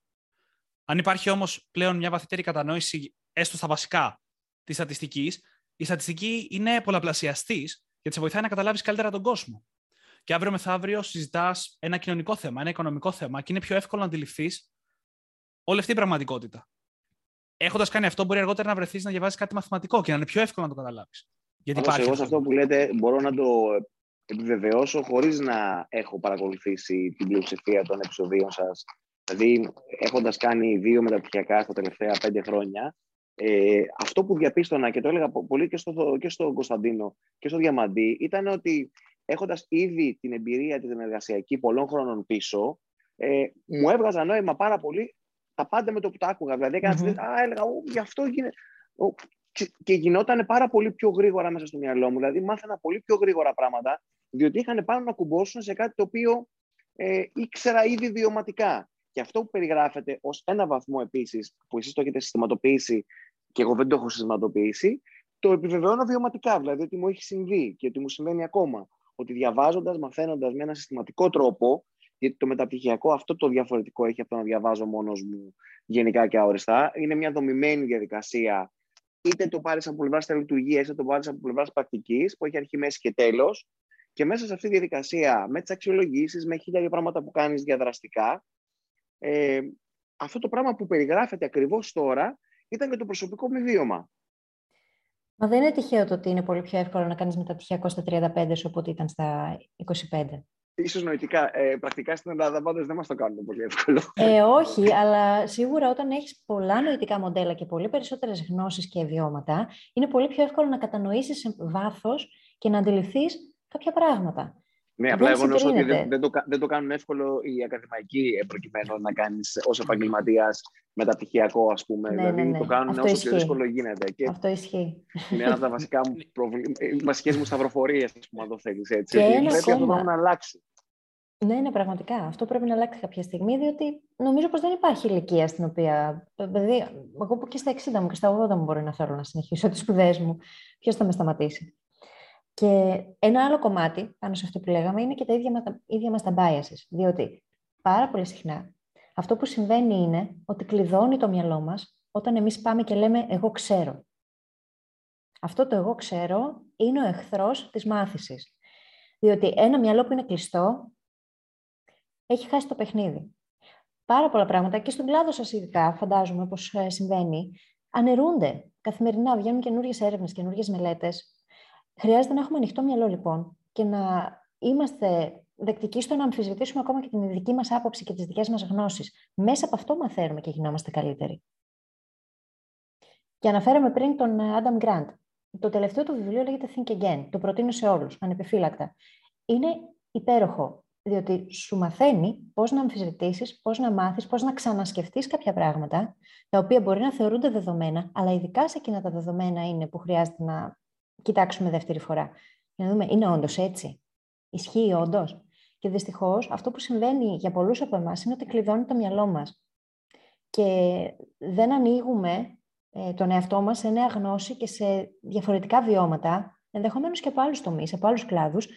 D: Αν υπάρχει όμως πλέον μια βαθύτερη κατανόηση, έστω στα βασικά της στατιστικής, η στατιστική είναι πολλαπλασιαστής και σε βοηθάει να καταλάβεις καλύτερα τον κόσμο. Και αύριο μεθαύριο συζητάς ένα κοινωνικό θέμα, ένα οικονομικό θέμα και είναι πιο εύκολο να αντιληφθείς όλη αυτή η πραγματικότητα έχοντας κάνει αυτό, μπορεί αργότερα να βρεθείς να διαβάζει κάτι μαθηματικό και να είναι πιο εύκολο να το καταλάβεις.
E: Γιατί υπάρχει. Εγώ σε αυτό που λέτε μπορώ να το επιβεβαιώσω χωρίς να έχω παρακολουθήσει την πλειοψηφία των επεισοδίων σας. Δηλαδή, έχοντας κάνει δύο μεταπτυχιακά στα τελευταία πέντε χρόνια, Ε, αυτό που διαπίστωνα και το έλεγα πολύ και, στο, και στον Κωνσταντίνο και στο Διαμαντή ήταν ότι έχοντας ήδη την εμπειρία της εργασιακή πολλών χρόνων πίσω, ε, μου έβγαζα νόημα πάρα πολύ τα πάντα με το που τα άκουγα. Δηλαδή, έκανα mm-hmm. α, έλεγα, γι' αυτό γίνεται. Και, και γινόταν πάρα πολύ πιο γρήγορα μέσα στο μυαλό μου. Δηλαδή, μάθαινα πολύ πιο γρήγορα πράγματα, διότι είχαν πάνω να κουμπώσουν σε κάτι το οποίο ε, ήξερα ήδη βιωματικά. Και αυτό που περιγράφεται ως ένα βαθμό επίσης, που εσείς το έχετε συστηματοποιήσει και εγώ δεν το έχω συστηματοποιήσει, το επιβεβαιώνω βιωματικά. Δηλαδή ότι μου έχει συμβεί και ότι μου συμβαίνει ακόμα. Ότι διαβάζοντας, μαθαίνοντας με ένα συστηματικό τρόπο, γιατί το μεταπτυχιακό αυτό το διαφορετικό έχει από το να διαβάζω μόνος μου γενικά και αόριστα, είναι μια δομημένη διαδικασία. Είτε το πάρεις από πλευράς λειτουργία, είτε το πάρεις από πλευράς πρακτικής, που έχει αρχή, μέση και τέλος. Και μέσα σε αυτή τη διαδικασία, με τις αξιολογήσεις, με χίλια πράγματα που κάνεις διαδραστικά, ε, αυτό το πράγμα που περιγράφεται ακριβώς τώρα ήταν και το προσωπικό μου βίωμα.
C: Μα δεν είναι τυχαίο το ότι είναι πολύ πιο εύκολο να κάνεις μεταπτυχιακό στα 35 σου από ότι ήταν στα 25.
E: Ίσως νοητικά. Ε, πρακτικά στην Ελλάδα πάντως δεν μας το κάνουν πολύ εύκολο.
C: Ε, όχι, αλλά σίγουρα όταν έχεις πολλά νοητικά μοντέλα και πολύ περισσότερες γνώσεις και βιώματα, είναι πολύ πιο εύκολο να κατανοήσεις σε βάθος και να αντιληφθείς κάποια πράγματα.
E: Ναι, απλά εγώ νομίζω ότι δεν, δεν, το, δεν το κάνουν εύκολο οι ακαδημαϊκοί ε, προκειμένου να κάνεις ως επαγγελματίας μεταπτυχιακό, ας πούμε.
C: Ναι,
E: δηλαδή
C: ναι, ναι.
E: το κάνουν
C: Αυτό
E: όσο
C: ισχύει.
E: πιο δύσκολο γίνεται. Και
C: Αυτό ισχύει.
E: είναι ένα από τα βασικά μου προβλήματα. βασικές μου σταυροφορίες, ας πούμε, αν το θέλεις έτσι.
C: Και
E: ότι
C: ένα
E: πρέπει αυτό
C: ακόμα.
E: να αλλάξει.
C: Ναι, ναι, πραγματικά. Αυτό πρέπει να αλλάξει κάποια στιγμή, διότι νομίζω πως δεν υπάρχει ηλικία στην οποία. Δηλαδή, εγώ που και στα 60 μου και στα 80 μου μπορεί να θέλω να συνεχίσω τις σπουδές μου. Ποιος θα με σταματήσει; Και ένα άλλο κομμάτι πάνω σε αυτό που λέγαμε είναι και τα ίδια, μα- τα ίδια μας τα biases. Διότι πάρα πολύ συχνά αυτό που συμβαίνει είναι ότι κλειδώνει το μυαλό μας όταν εμείς πάμε και λέμε «εγώ ξέρω». Αυτό το «εγώ ξέρω» είναι ο εχθρός της μάθησης. Διότι ένα μυαλό που είναι κλειστό έχει χάσει το παιχνίδι. Πάρα πολλά πράγματα και στον κλάδο σας ειδικά, φαντάζομαι πως ε, συμβαίνει, αναιρούνται καθημερινά, βγαίνουν καινούριες έρευνες, καινούριες μελέτες. Χρειάζεται να έχουμε ανοιχτό μυαλό λοιπόν και να είμαστε δεκτικοί στο να αμφισβητήσουμε ακόμα και την δική μας άποψη και τις δικές μας γνώσεις. Μέσα από αυτό μαθαίνουμε και γινόμαστε καλύτεροι. Και αναφέραμε πριν τον ε, Adam Grant. Το τελευταίο του βιβλίο λέγεται Think Again. Το προτείνω σε όλους, ανεπιφύλακτα. Είναι υπέροχο, διότι σου μαθαίνει πώς να αμφισβητήσεις, πώς να μάθεις, πώς να ξανασκεφτείς κάποια πράγματα, τα οποία μπορεί να θεωρούνται δεδομένα, αλλά ειδικά σε εκείνα τα δεδομένα είναι που χρειάζεται να κοιτάξουμε δεύτερη φορά. Για να δούμε, είναι όντως έτσι; Ισχύει όντως; Και δυστυχώς αυτό που συμβαίνει για πολλούς από εμάς είναι ότι κλειδώνει το μυαλό μας. Και δεν ανοίγουμε ε, τον εαυτό μας σε νέα γνώση και σε διαφορετικά βιώματα, ενδεχομένως και από άλλους τομείς, από άλλους κλάδους,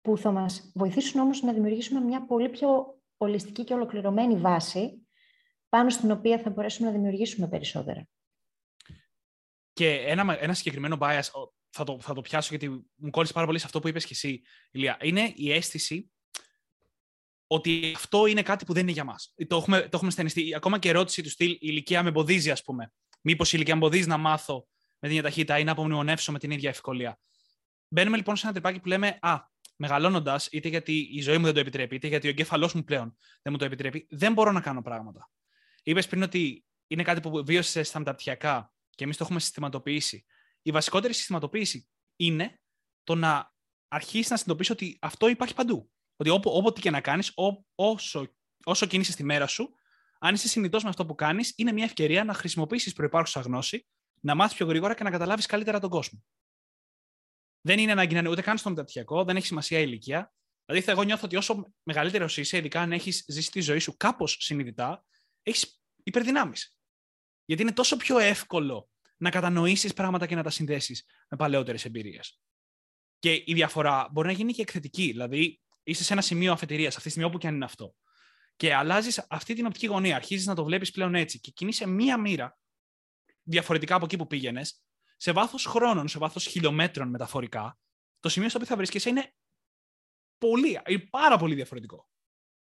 C: που θα μας βοηθήσουν όμως να δημιουργήσουμε μια πολύ πιο ολιστική και ολοκληρωμένη βάση πάνω στην οποία θα μπορέσουμε να δημιουργήσουμε περισσότερα.
D: Και ένα, ένα συγκεκριμένο bias, θα το, θα το πιάσω γιατί μου κόλλησε πάρα πολύ σε αυτό που είπες και εσύ, Ηλία. Είναι η αίσθηση ότι αυτό είναι κάτι που δεν είναι για μας. Το έχουμε, το έχουμε στενιστεί. Ακόμα και ερώτηση του στυλ, η ηλικία με εμποδίζει, ας πούμε. Μήπως η ηλικία με εμποδίζει να μάθω με την ίδια ταχύτητα ή να απομνημονεύσω με την ίδια ευκολία. Μπαίνουμε λοιπόν σε ένα τρυπάκι που λέμε, Α, μεγαλώνοντας, είτε γιατί η ζωή μου δεν το επιτρέπει, είτε γιατί ο εγκέφαλός μου πλέον δεν μου το επιτρέπει, δεν μπορώ να κάνω πράγματα. Είπες πριν ότι είναι κάτι που βίωσε στα μεταπτυχιακά και εμείς το έχουμε συστηματοποιήσει. Η βασικότερη συστηματοποίηση είναι το να αρχίσεις να συνειδητοποιήσει ότι αυτό υπάρχει παντού. Ότι όπου, όποτε και να κάνεις, όσο, όσο κινείσαι στη μέρα σου, αν είσαι συνειδητός με αυτό που κάνεις, είναι μια ευκαιρία να χρησιμοποιήσεις προπάρχουσα γνώση, να μάθεις πιο γρήγορα και να καταλάβεις καλύτερα τον κόσμο. Δεν είναι ανάγκη να είναι ούτε καν στο μεταπτυχιακό, δεν έχει σημασία η ηλικία. Δηλαδή, εγώ νιώθω ότι όσο μεγαλύτερος είσαι, ειδικά αν έχεις ζήσει τη ζωή σου κάπως συνειδητά, έχεις υπερδυνάμεις. Γιατί είναι τόσο πιο εύκολο να κατανοήσεις πράγματα και να τα συνδέσεις με παλαιότερες εμπειρίες. Και η διαφορά μπορεί να γίνει και εκθετική. Δηλαδή, είσαι σε ένα σημείο αφετηρίας, αυτή τη στιγμή όπου και αν είναι αυτό. Και αλλάζεις αυτή την οπτική γωνία. Αρχίζεις να το βλέπεις πλέον έτσι και κινείσαι μία μοίρα διαφορετικά από εκεί που πήγαινες, σε βάθος χρόνων, σε βάθος χιλιόμετρων μεταφορικά. Το σημείο στο οποίο θα βρίσκεσαι είναι πολύ, είναι πάρα πολύ διαφορετικό.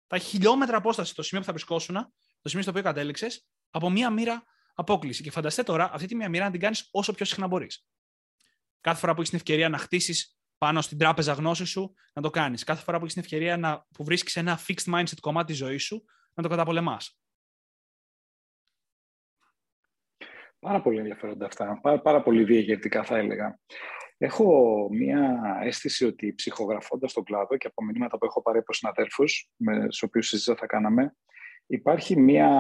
D: Τα χιλιόμετρα απόσταση στο σημείο που θα βρισκόσουν, το σημείο στο οποίο κατέληξες, από μία μοίρα απόκληση. Και φανταστείτε τώρα αυτή τη μία μοίρα να την κάνεις όσο πιο συχνά μπορείς. Κάθε φορά που έχεις την ευκαιρία να χτίσεις πάνω στην τράπεζα γνώσης σου, να το κάνεις. Κάθε φορά που έχεις την ευκαιρία να, που βρίσκεις ένα fixed mindset κομμάτι της ζωής σου, να το καταπολεμάς.
A: Πάρα πολύ ενδιαφέροντα αυτά. Πάρα, πάρα πολύ διαγερτικά θα έλεγα. Έχω μία αίσθηση ότι ψυχογραφώντας τον κλάδο και από μηνύματα που έχω πάρει από συναδέλφους με τους οποίους συζήτησα θα κάναμε, υπάρχει μία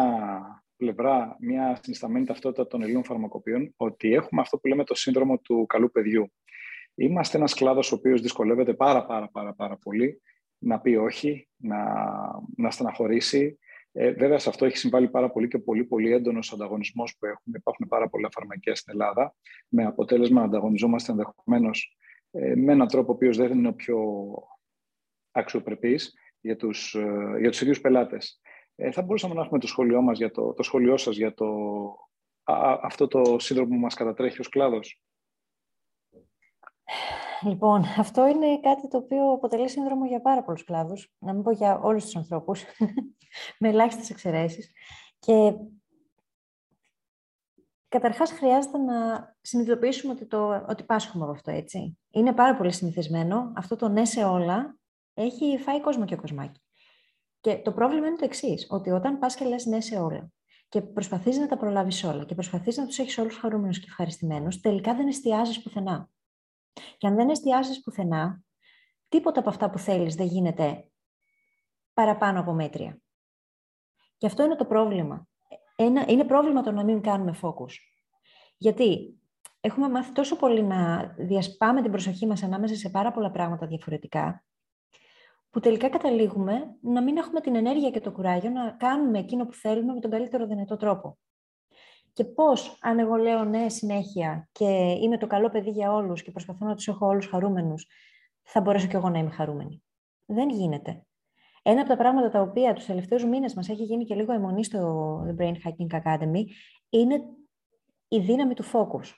A: πλευρά, μία συνισταμένη ταυτότητα των Ελλήνων φαρμακοποιών ότι έχουμε αυτό που λέμε το σύνδρομο του καλού παιδιού. Είμαστε ένας κλάδος ο οποίος δυσκολεύεται πάρα πάρα πάρα πάρα πολύ να πει όχι, να, να στεναχωρήσει, ε, βέβαια, σε αυτό έχει συμβάλει πάρα πολύ και πολύ, πολύ έντονος ανταγωνισμός που έχουμε. Υπάρχουν πάρα πολλά φαρμακεία στην Ελλάδα, με αποτέλεσμα να ανταγωνιζόμαστε ενδεχομένως ε, με έναν τρόπο ο οποίος δεν είναι ο πιο αξιοπρεπής για τους ε, για τους ίδιους πελάτες. Ε, θα μπορούσαμε να έχουμε το σχόλιο μας για το, το σχόλιο σας για το, α, αυτό το σύνδρομο που μας κατατρέχει ως κλάδος.
C: Λοιπόν, αυτό είναι κάτι το οποίο αποτελεί σύνδρομο για πάρα πολλούς κλάδους, να μην πω για όλους τους ανθρώπους, με ελάχιστες εξαιρέσεις. Και καταρχάς χρειάζεται να συνειδητοποιήσουμε ότι, το, ότι πάσχουμε από αυτό, έτσι. Είναι πάρα πολύ συνηθισμένο. Αυτό το ναι σε όλα έχει φάει κόσμο και κοσμάκι. Και το πρόβλημα είναι το εξής, ότι όταν πας και λες ναι σε όλα και προσπαθείς να τα προλάβεις όλα και προσπαθείς να τους έχεις όλους χαρούμενους και ευχαριστημένους, τελικά δεν εστιάζεις πουθενά. Και αν δεν εστιάζεις πουθενά, τίποτα από αυτά που θέλεις δεν γίνεται παραπάνω από μέτρια. Και αυτό είναι το πρόβλημα. Ένα, είναι πρόβλημα το να μην κάνουμε focus. Γιατί έχουμε μάθει τόσο πολύ να διασπάμε την προσοχή μας ανάμεσα σε πάρα πολλά πράγματα διαφορετικά, που τελικά καταλήγουμε να μην έχουμε την ενέργεια και το κουράγιο να κάνουμε εκείνο που θέλουμε με τον καλύτερο δυνατό τρόπο. Και πώς, αν εγώ λέω ναι συνέχεια και είμαι το καλό παιδί για όλους και προσπαθώ να τους έχω όλους χαρούμενους, θα μπορέσω κι εγώ να είμαι χαρούμενη. Δεν γίνεται. Ένα από τα πράγματα τα οποία τους τελευταίους μήνες μας έχει γίνει και λίγο αιμονή στο The Brain Hacking Academy είναι η δύναμη του focus.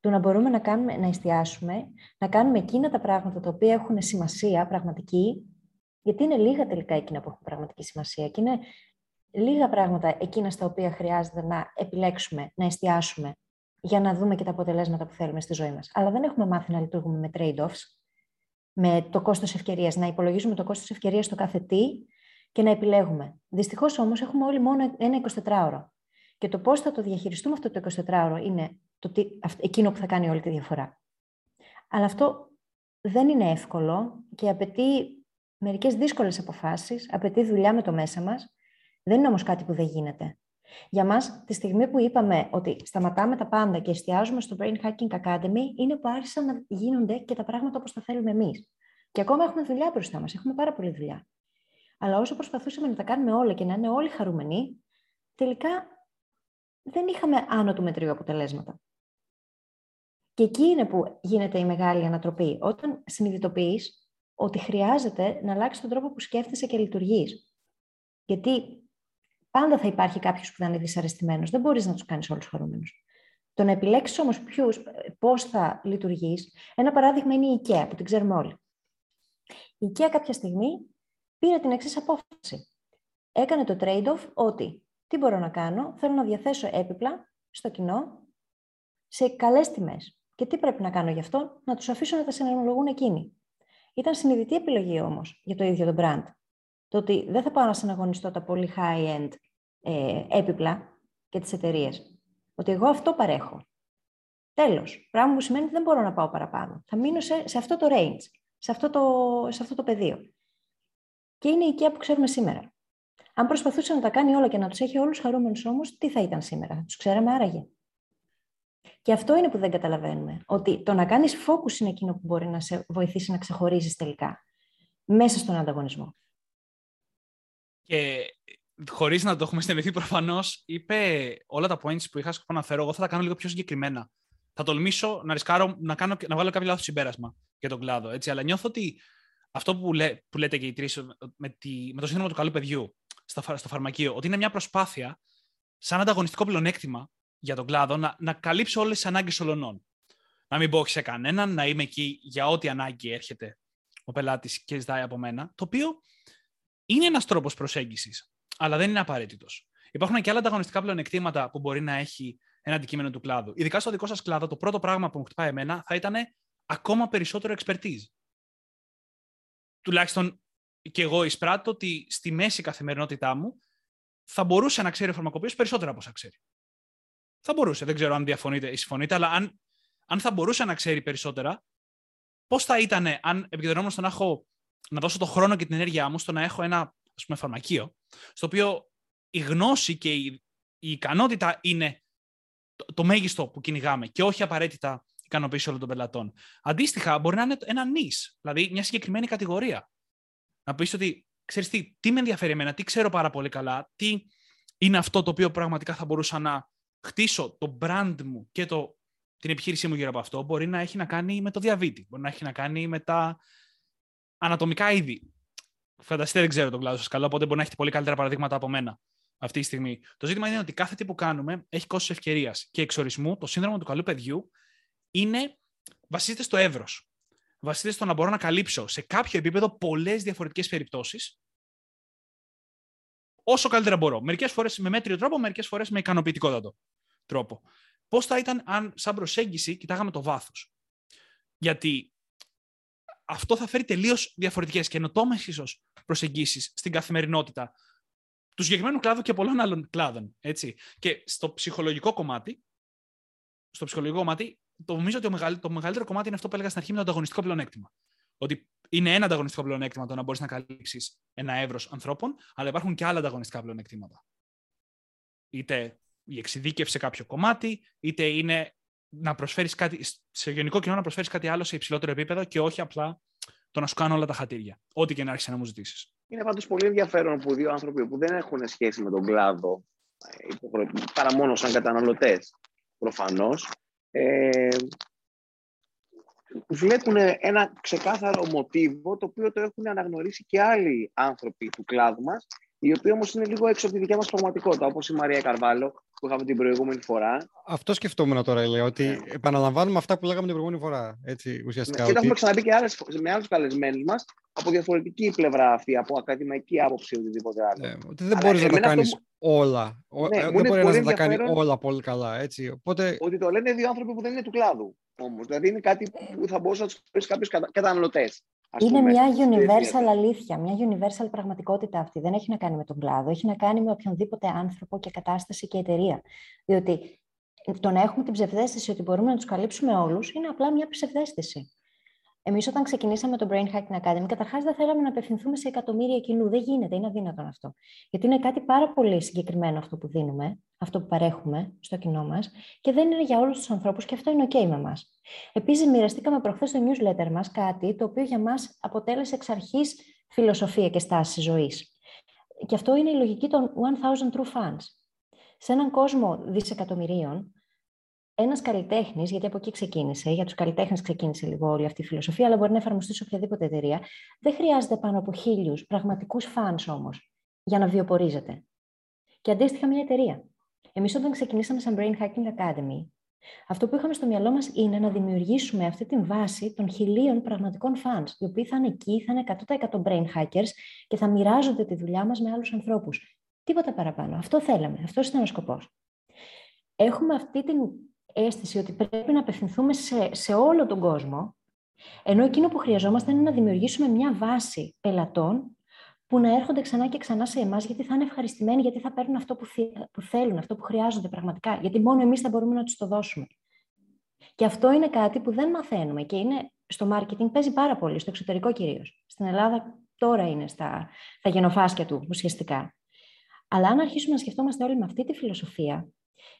C: Του να μπορούμε να, κάνουμε, να εστιάσουμε, να κάνουμε εκείνα τα πράγματα τα οποία έχουν σημασία πραγματική, γιατί είναι λίγα τελικά εκείνα που έχουν πραγματική σημασία και είναι λίγα πράγματα εκείνα στα οποία χρειάζεται να επιλέξουμε, να εστιάσουμε για να δούμε και τα αποτελέσματα που θέλουμε στη ζωή μας. Αλλά δεν έχουμε μάθει να λειτουργούμε με trade-offs, με το κόστος ευκαιρίας, να υπολογίζουμε το κόστος ευκαιρίας στο κάθε τι και να επιλέγουμε. Δυστυχώς όμως έχουμε όλοι μόνο ένα 24ωρο. Και το πώς θα το διαχειριστούμε αυτό το 24ωρο είναι το τι, εκείνο που θα κάνει όλη τη διαφορά. Αλλά αυτό δεν είναι εύκολο και απαιτεί μερικές δύσκολες αποφάσεις, απαιτεί δουλειά με το μέσα μας δεν είναι όμως κάτι που δεν γίνεται. Για μας, τη στιγμή που είπαμε ότι σταματάμε τα πάντα και εστιάζουμε στο Brain Hacking Academy, είναι που άρχισαν να γίνονται και τα πράγματα όπως τα θέλουμε εμείς. Και ακόμα έχουμε δουλειά μπροστά μας, έχουμε πάρα πολλή δουλειά. Αλλά όσο προσπαθούσαμε να τα κάνουμε όλα και να είναι όλοι χαρούμενοι, τελικά δεν είχαμε άνω του μετρίου αποτελέσματα. Και εκεί είναι που γίνεται η μεγάλη ανατροπή. Όταν συνειδητοποιείς ότι χρειάζεται να αλλάξει τον τρόπο που σκέφτεσαι και λειτουργείς. Γιατί Πάντα θα υπάρχει κάποιος που θα είναι δυσαρεστημένος. Δεν μπορείς να τους κάνεις όλους χαρούμενους. Το να επιλέξεις όμως πώς θα λειτουργείς. Ένα παράδειγμα είναι η IKEA, που την ξέρουμε όλοι. Η IKEA κάποια στιγμή πήρε την εξής απόφαση. Έκανε το trade-off ότι τι μπορώ να κάνω, θέλω να διαθέσω έπιπλα στο κοινό σε καλές τιμές. Και τι πρέπει να κάνω γι' αυτό, να τους αφήσω να τα συνενολογούν εκείνοι. Ήταν συνειδητή επιλογή όμως για το ίδιο το brand. Το ότι δεν θα πάω να συναγωνιστώ τα πολύ high-end ε, έπιπλα και τις εταιρείες. Ότι εγώ αυτό παρέχω. Τέλος. Πράγμα που σημαίνει ότι δεν μπορώ να πάω παραπάνω. Θα μείνω σε, σε αυτό το range, σε αυτό το, σε αυτό το πεδίο. Και είναι η IKEA που ξέρουμε σήμερα. Αν προσπαθούσε να τα κάνει όλα και να τους έχει όλους χαρούμενους όμως, τι θα ήταν σήμερα, τους ξέραμε άραγε. Και αυτό είναι που δεν καταλαβαίνουμε. Ότι το να κάνεις focus είναι εκείνο που μπορεί να σε βοηθήσει να ξεχωρίζεις τελικά μέσα στον ανταγωνισμό.
D: Και χωρίς να το έχουμε στενηθεί προφανώς, είπε όλα τα points που είχα σκοπό να φέρω. Εγώ θα τα κάνω λίγο πιο συγκεκριμένα. Θα τολμήσω να ρισκάρω να, κάνω, να βάλω κάποιο λάθος συμπέρασμα για τον κλάδο. Έτσι. Αλλά νιώθω ότι αυτό που, λέ, που λέτε και οι τρεις με, με το σύνδρομο του καλού παιδιού στο, στο φαρμακείο, ότι είναι μια προσπάθεια σαν ανταγωνιστικό πλεονέκτημα για τον κλάδο να, να καλύψω όλες τις ανάγκες ολονών. Να μην πω σε κανέναν, να είμαι εκεί για ό,τι ανάγκη έρχεται ο πελάτης και ζητάει από μένα. Το οποίο είναι ένας τρόπος προσέγγισης, αλλά δεν είναι απαραίτητος. Υπάρχουν και άλλα ανταγωνιστικά πλεονεκτήματα που μπορεί να έχει ένα αντικείμενο του κλάδου. Ειδικά στο δικό σας κλάδο, το πρώτο πράγμα που μου χτυπάει εμένα θα ήταν ακόμα περισσότερο expertise. Τουλάχιστον και εγώ εισπράττω ότι στη μέση καθημερινότητά μου θα μπορούσε να ξέρει ο φαρμακοποιός περισσότερο από όσα ξέρει. Θα μπορούσε. Δεν ξέρω αν διαφωνείτε ή συμφωνείτε, αλλά αν, αν θα μπορούσε να ξέρει περισσότερα, πώς θα ήταν αν επικεντρωνόμουν στο να, έχω, να δώσω το χρόνο και την ενέργειά μου στο να έχω ένα ας πούμε, φαρμακείο, στο οποίο η γνώση και η, η ικανότητα είναι το, το μέγιστο που κυνηγάμε και όχι απαραίτητα ικανοποίηση όλων των πελατών. Αντίστοιχα, μπορεί να είναι ένα νης, δηλαδή μια συγκεκριμένη κατηγορία. Να πεις ότι ξέρεις τι, τι με ενδιαφέρει εμένα, τι ξέρω πάρα πολύ καλά, τι είναι αυτό το οποίο πραγματικά θα μπορούσα να χτίσω το brand μου και το, την επιχείρησή μου γύρω από αυτό. Μπορεί να έχει να κάνει με το διαβήτη, μπορεί να έχει να κάνει με τα ανατομικά είδη. Φανταστείτε, δεν ξέρω τον κλάδο σας καλά, οπότε μπορεί να έχετε πολύ καλύτερα παραδείγματα από μένα αυτή τη στιγμή. Το ζήτημα είναι ότι κάθε τι που κάνουμε έχει κόστος ευκαιρίας και εξορισμού. Το σύνδρομο του καλού παιδιού είναι, βασίζεται στο εύρος. Βασίζεται στο να μπορώ να καλύψω σε κάποιο επίπεδο πολλές διαφορετικές περιπτώσεις όσο καλύτερα μπορώ. Μερικές φορές με μέτριο τρόπο, μερικές φορές με ικανοποιητικότατο τρόπο. Πώς θα ήταν αν, σαν προσέγγιση, κοιτάγαμε το βάθος. Γιατί αυτό θα φέρει τελείως διαφορετικές και ενωτόμε ίσω προσεγγίσεις στην καθημερινότητα του συγκεκριμένου κλάδου και πολλών άλλων κλάδων. Έτσι. Και στο ψυχολογικό κομμάτι, στο ψυχολογικό κομμάτι, το νομίζω ότι το μεγαλύτερο κομμάτι είναι αυτό που έλεγα στην αρχή με το ανταγωνιστικό πλεονέκτημα. Ότι είναι ένα ανταγωνιστικό πλεονέκτημα το να μπορείς να καλύψεις ένα εύρος ανθρώπων, αλλά υπάρχουν και άλλα ανταγωνιστικά πλεονεκτήματα. Είτε η εξειδίκευση σε κάποιο κομμάτι, είτε είναι να προσφέρεις κάτι, σε γενικό κοινό να προσφέρεις κάτι άλλο σε υψηλότερο επίπεδο και όχι απλά το να σου κάνω όλα τα χατήρια. Ό,τι και να άρχισε να μου ζητήσεις.
E: Είναι πάντως πολύ ενδιαφέρον που δύο άνθρωποι που δεν έχουν σχέση με τον κλάδο, ε, παρά μόνο σαν καταναλωτές προφανώς, ε, βλέπουν ένα ξεκάθαρο μοτίβο το οποίο το έχουν αναγνωρίσει και άλλοι άνθρωποι του κλάδου μας οι οποίοι όμως είναι λίγο έξω από τη δικιά μας πραγματικότητα, όπως η Μαρία Καρβάλο που είχαμε την προηγούμενη φορά.
B: Αυτό σκεφτόμουν τώρα, λέω, ότι ναι. επαναλαμβάνουμε αυτά που λέγαμε την προηγούμενη φορά. Έτσι, ουσιαστικά,
E: ναι, και το έχουμε ξαναπεί και άλλες, με άλλους καλεσμένους μας από διαφορετική πλευρά αυτή, από ακαδημαϊκή άποψη ή οτιδήποτε άλλο.
B: Ναι, ότι δεν μπορείς να τα κάνεις όλα. Ναι, δεν μπορεί να τα κάνει όλα πολύ καλά. Έτσι. Οπότε...
E: Ότι το λένε δύο άνθρωποι που δεν είναι του κλάδου. Όμως. Δηλαδή είναι κάτι που θα μπορούσε να τους πει κάποιους καταναλωτές.
C: Είναι μια universal αλήθεια, μια universal πραγματικότητα αυτή. Δεν έχει να κάνει με τον κλάδο, έχει να κάνει με οποιονδήποτε άνθρωπο και κατάσταση και εταιρεία. Διότι το να έχουμε την ψευδέστηση ότι μπορούμε να τους καλύψουμε όλους είναι απλά μια ψευδέστηση. Εμείς, όταν ξεκινήσαμε το Brain Hacking Academy, καταρχάς δεν θέλαμε να απευθυνθούμε σε εκατομμύρια κοινού. Δεν γίνεται, είναι αδύνατον αυτό. Γιατί είναι κάτι πάρα πολύ συγκεκριμένο αυτό που δίνουμε, αυτό που παρέχουμε στο κοινό μας και δεν είναι για όλους τους ανθρώπους και αυτό είναι OK με εμά. Επίσης, μοιραστήκαμε προχθές στο newsletter μας κάτι το οποίο για μας αποτέλεσε εξ αρχής φιλοσοφία και στάση ζωής. Και αυτό είναι η λογική των 1000 true fans. Σε έναν κόσμο δισεκατομμυρίων, ένας καλλιτέχνης, γιατί από εκεί ξεκίνησε, για τους καλλιτέχνες ξεκίνησε λίγο όλη αυτή η φιλοσοφία, αλλά μπορεί να εφαρμοστεί σε οποιαδήποτε εταιρεία, δεν χρειάζεται πάνω από χίλιους πραγματικούς φαν όμως για να βιοπορίζεται. Και αντίστοιχα μια εταιρεία. Εμείς, όταν ξεκινήσαμε σαν Brain Hacking Academy, αυτό που είχαμε στο μυαλό μας είναι να δημιουργήσουμε αυτή την βάση των χιλίων πραγματικών fans, οι οποίοι θα είναι εκεί, θα είναι 100% brain hackers και θα μοιράζονται τη δουλειά μας με άλλους ανθρώπους. Τίποτα παραπάνω. Αυτό θέλαμε. Αυτός ήταν ο σκοπός. Έχουμε αυτή την αίσθηση ότι πρέπει να απευθυνθούμε σε, σε όλο τον κόσμο, ενώ εκείνο που χρειαζόμαστε είναι να δημιουργήσουμε μια βάση πελατών που να έρχονται ξανά και ξανά σε εμάς, γιατί θα είναι ευχαριστημένοι, γιατί θα παίρνουν αυτό που, που θέλουν, αυτό που χρειάζονται πραγματικά. Γιατί μόνο εμείς θα μπορούμε να τους το δώσουμε. Και αυτό είναι κάτι που δεν μαθαίνουμε και είναι στο marketing παίζει πάρα πολύ, στο εξωτερικό κυρίως. Στην Ελλάδα τώρα είναι στα, στα γενοφάσκια του ουσιαστικά. Αλλά αν αρχίσουμε να σκεφτόμαστε όλοι με αυτή τη φιλοσοφία,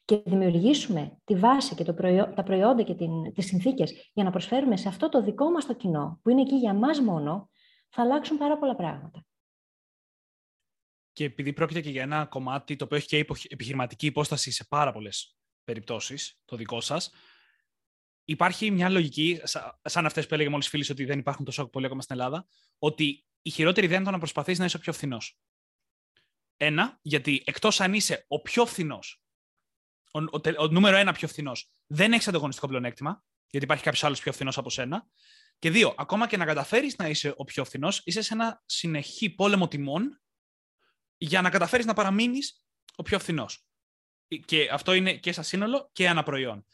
C: και δημιουργήσουμε τη βάση και το τα προϊόντα και την... τις συνθήκες για να προσφέρουμε σε αυτό το δικό μας το κοινό, που είναι εκεί για μας μόνο, θα αλλάξουν πάρα πολλά πράγματα.
D: Και επειδή πρόκειται και για ένα κομμάτι το οποίο έχει και επιχειρηματική υπόσταση σε πάρα πολλές περιπτώσεις, το δικό σας, υπάρχει μια λογική, σαν αυτές που έλεγε μόλις φίλης ότι δεν υπάρχουν τόσο πολύ ακόμα στην Ελλάδα, ότι η χειρότερη ιδέα είναι το να προσπαθείς να είσαι ο πιο φθηνός. Ένα, γιατί εκτός αν είσαι ο πιο φθηνός ο, ο, ο, νούμερο ένα πιο φθηνός, δεν έχεις ανταγωνιστικό πλεονέκτημα, γιατί υπάρχει κάποιος άλλος πιο φθηνός από σένα. Και δύο, ακόμα και να καταφέρεις να είσαι ο πιο φθηνός, είσαι σε ένα συνεχή πόλεμο τιμών για να καταφέρεις να παραμείνεις ο πιο φθηνός. Και αυτό είναι και σαν σύνολο και ένα προϊόν.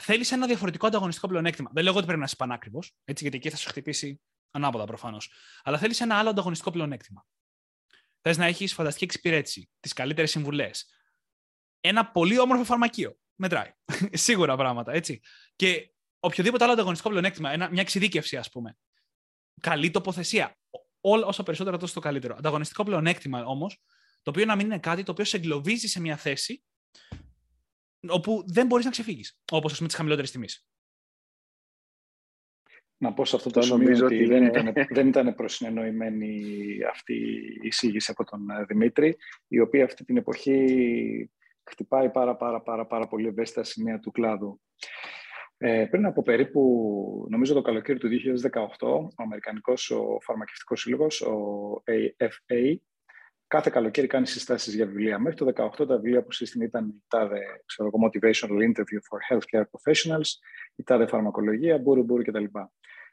D: Θέλεις ένα διαφορετικό ανταγωνιστικό πλεονέκτημα. Δεν λέω ότι πρέπει να είσαι πανάκριβος, γιατί εκεί θα σου χτυπήσει ανάποδα προφανώς. Αλλά θέλεις ένα άλλο ανταγωνιστικό πλεονέκτημα. Θες να έχεις φανταστική εξυπηρέτηση, τις καλύτερες συμβουλές, ένα πολύ όμορφο φαρμακείο. μετράει. Σίγουρα πράγματα, έτσι. Και οποιοδήποτε άλλο ανταγωνιστικό πλεονέκτημα, μια εξειδίκευση, ας πούμε. Καλή τοποθεσία. Όλα, όσο περισσότερο, τόσο το καλύτερο. Ανταγωνιστικό πλεονέκτημα όμως, το οποίο να μην είναι κάτι το οποίο σε εγκλωβίζει σε μια θέση όπου δεν μπορείς να ξεφύγεις. Όπως ας πούμε της χαμηλότερης τιμής.
A: Να πω σε αυτό το σημείο ότι, δεν, ήταν, δεν ήταν προσυνεννοημένη αυτή η εισήγηση από τον ε, Δημήτρη, η οποία αυτή την εποχή χτυπάει πάρα πάρα πάρα, πάρα πολύ ευαίσθητα σημεία του κλάδου. Ε, πριν από περίπου, νομίζω το καλοκαίρι του 2018, ο Αμερικανικός ο Φαρμακευτικός Σύλλογος, ο AFA, κάθε καλοκαίρι κάνει συστάσεις για βιβλία. Μέχρι το 2018 τα βιβλία που σύστηνε ήταν η τάδε ξέρω, Motivational Interview for Healthcare Professionals, η τάδε Φαρμακολογία, μπούρου μπούρου κτλ.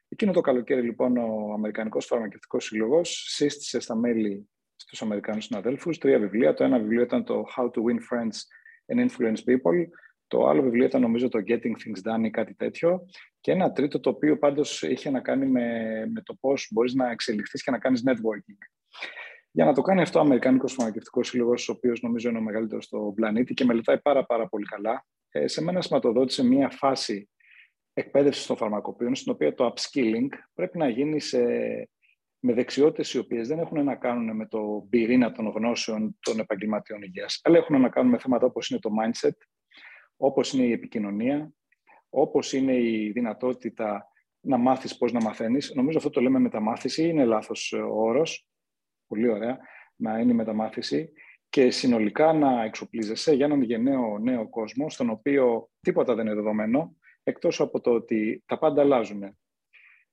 A: Εκείνο το καλοκαίρι, λοιπόν, ο Αμερικανικός Φαρμακευτικός Σύλλογος σύστησε στα μέλη στους Αμερικανούς συναδέλφους τρία βιβλία. Το ένα βιβλίο ήταν το How to Win Friends and Influence People. Το άλλο βιβλίο ήταν νομίζω το Getting Things Done ή κάτι τέτοιο. Και ένα τρίτο το οποίο πάντως είχε να κάνει με, με το πώς μπορείς να εξελιχθείς και να κάνεις networking. Για να το κάνει αυτό ο Αμερικανικός Φαρμακευτικός Σύλλογος, ο οποίος νομίζω είναι ο μεγαλύτερος στον πλανήτη και μελετάει πάρα, πάρα πολύ καλά, ε, σε μένα σηματοδότησε μια φάση εκπαίδευσης των φαρμακοποιών, στην οποία το upskilling πρέπει να γίνει σε, με δεξιότητες οι οποίες δεν έχουν να κάνουν με το πυρήνα των γνώσεων των επαγγελματιών υγείας, αλλά έχουν να κάνουν με θέματα όπως είναι το mindset, όπως είναι η επικοινωνία, όπως είναι η δυνατότητα να μάθεις πώς να μαθαίνεις. Νομίζω αυτό το λέμε μεταμάθηση, είναι λάθος ο όρος. Πολύ ωραία να είναι η μεταμάθηση και συνολικά να εξοπλίζεσαι για έναν γενναίο νέο κόσμο, στον οποίο τίποτα δεν είναι δεδομένο, εκτός από το ότι τα πάντα αλλάζουν.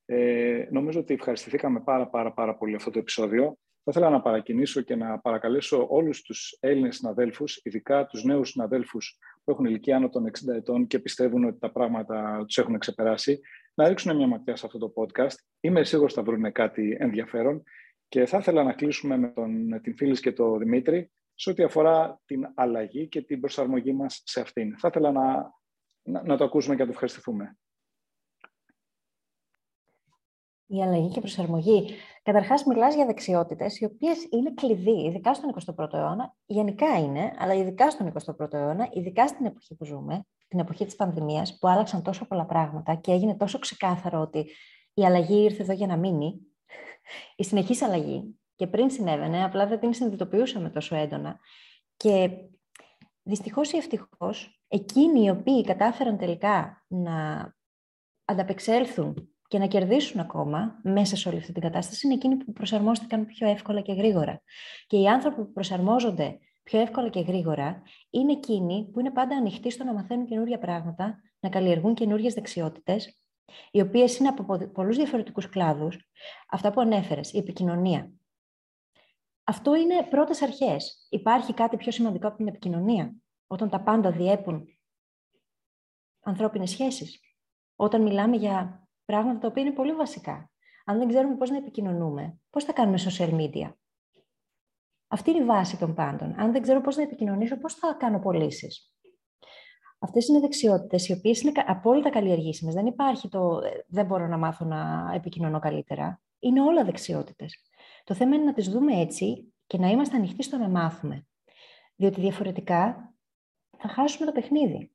A: Ε, νομίζω ότι ευχαριστηθήκαμε πάρα πάρα πάρα πολύ αυτό το επεισόδιο. Θα ήθελα να παρακινήσω και να παρακαλέσω όλους τους Έλληνες συναδέλφους, ειδικά τους νέους συναδέλφους που έχουν ηλικία άνω των 60 ετών και πιστεύουν ότι τα πράγματα τους έχουν ξεπεράσει, να ρίξουν μια ματιά σε αυτό το podcast. Είμαι σίγουρος ότι θα βρουν κάτι ενδιαφέρον και θα ήθελα να κλείσουμε με τον, την φίλης και τον Δημήτρη σε ό,τι αφορά την αλλαγή και την προσαρμογή μας σε αυτήν. Θα ήθελα να να, να το ακούσουμε και να το ευχαριστηθούμε.
C: Η αλλαγή και η προσαρμογή. Καταρχάς, μιλάς για δεξιότητες, οι οποίες είναι κλειδί, ειδικά στον 21ο αιώνα. Γενικά είναι, αλλά ειδικά στον 21ο αιώνα, ειδικά στην εποχή που ζούμε, την εποχή της πανδημίας, που άλλαξαν τόσο πολλά πράγματα και έγινε τόσο ξεκάθαρο ότι η αλλαγή ήρθε εδώ για να μείνει. Η συνεχής αλλαγή. Και πριν συνέβαινε, απλά δεν την συνειδητοποιούσαμε τόσο έντονα. Και δυστυχώς ή ευτυχώς, εκείνοι οι οποίοι κατάφεραν τελικά να ανταπεξέλθουν και να κερδίσουν ακόμα μέσα σε όλη αυτή την κατάσταση είναι εκείνοι που προσαρμόστηκαν πιο εύκολα και γρήγορα. Και οι άνθρωποι που προσαρμόζονται πιο εύκολα και γρήγορα είναι εκείνοι που είναι πάντα ανοιχτοί στο να μαθαίνουν καινούργια πράγματα, να καλλιεργούν καινούργιες δεξιότητες, οι οποίες είναι από πολλούς διαφορετικούς κλάδους. Αυτά που ανέφερες, η επικοινωνία. Αυτό είναι πρώτες αρχές. Υπάρχει κάτι πιο σημαντικό από την επικοινωνία όταν τα πάντα διέπουν ανθρώπινες σχέσεις. Όταν μιλάμε για πράγματα τα οποία είναι πολύ βασικά. Αν δεν ξέρουμε πώς να επικοινωνούμε, πώς θα κάνουμε social media. Αυτή είναι η βάση των πάντων. Αν δεν ξέρω πώς να επικοινωνήσω, πώς θα κάνω πωλήσεις. Αυτές είναι δεξιότητες οι οποίες είναι απόλυτα καλλιεργήσιμες. Δεν υπάρχει το δεν μπορώ να μάθω να επικοινωνώ καλύτερα. Είναι όλα δεξιότητες. Το θέμα είναι να τις δούμε έτσι και να είμαστε ανοιχτοί στο να μάθουμε. Διότι διαφορετικά θα χάσουμε το παιχνίδι.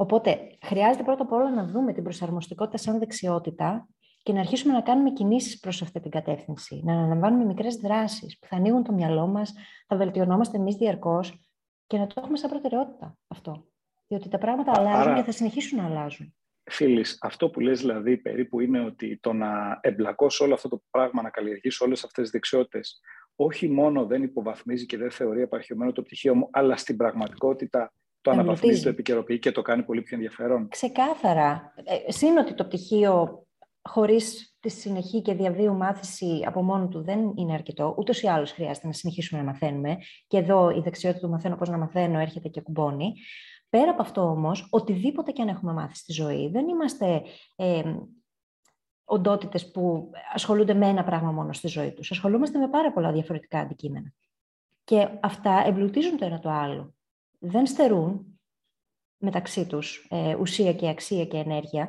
C: Οπότε, χρειάζεται πρώτα απ' όλα να δούμε την προσαρμοστικότητα σαν δεξιότητα και να αρχίσουμε να κάνουμε κινήσεις προς αυτή την κατεύθυνση. Να αναλαμβάνουμε μικρές δράσεις που θα ανοίγουν το μυαλό μας, θα βελτιωνόμαστε εμείς διαρκώς και να το έχουμε σαν προτεραιότητα αυτό. Διότι τα πράγματα αλλάζουν και θα συνεχίσουν να αλλάζουν.
A: Φίλης, αυτό που λες δηλαδή περίπου είναι ότι το να εμπλακώ όλο αυτό το πράγμα, να καλλιεργήσω όλες αυτές τις δεξιότητες, όχι μόνο δεν υποβαθμίζει και δεν θεωρεί επαρχιωμένο το πτυχίο μου, αλλά στην πραγματικότητα το αναβαθμίζει, το επικαιροποιεί και το κάνει πολύ πιο ενδιαφέρον.
C: Ξεκάθαρα. Ε, Συν ότι το πτυχίο χωρίς τη συνεχή και διαβίου μάθηση από μόνο του δεν είναι αρκετό. Ούτως ή άλλως χρειάζεται να συνεχίσουμε να μαθαίνουμε. Και εδώ η δεξιότητα του μαθαίνω πώς να μαθαίνω έρχεται και κουμπώνει. Πέρα από αυτό όμως, οτιδήποτε και αν έχουμε μάθει στη ζωή, δεν είμαστε ε, οντότητες που ασχολούνται με ένα πράγμα μόνο στη ζωή τους. Ασχολούμαστε με πάρα πολλά διαφορετικά αντικείμενα. Και αυτά εμπλουτίζουν το ένα το άλλο. Δεν στερούν μεταξύ τους ε, ουσία και αξία και ενέργεια.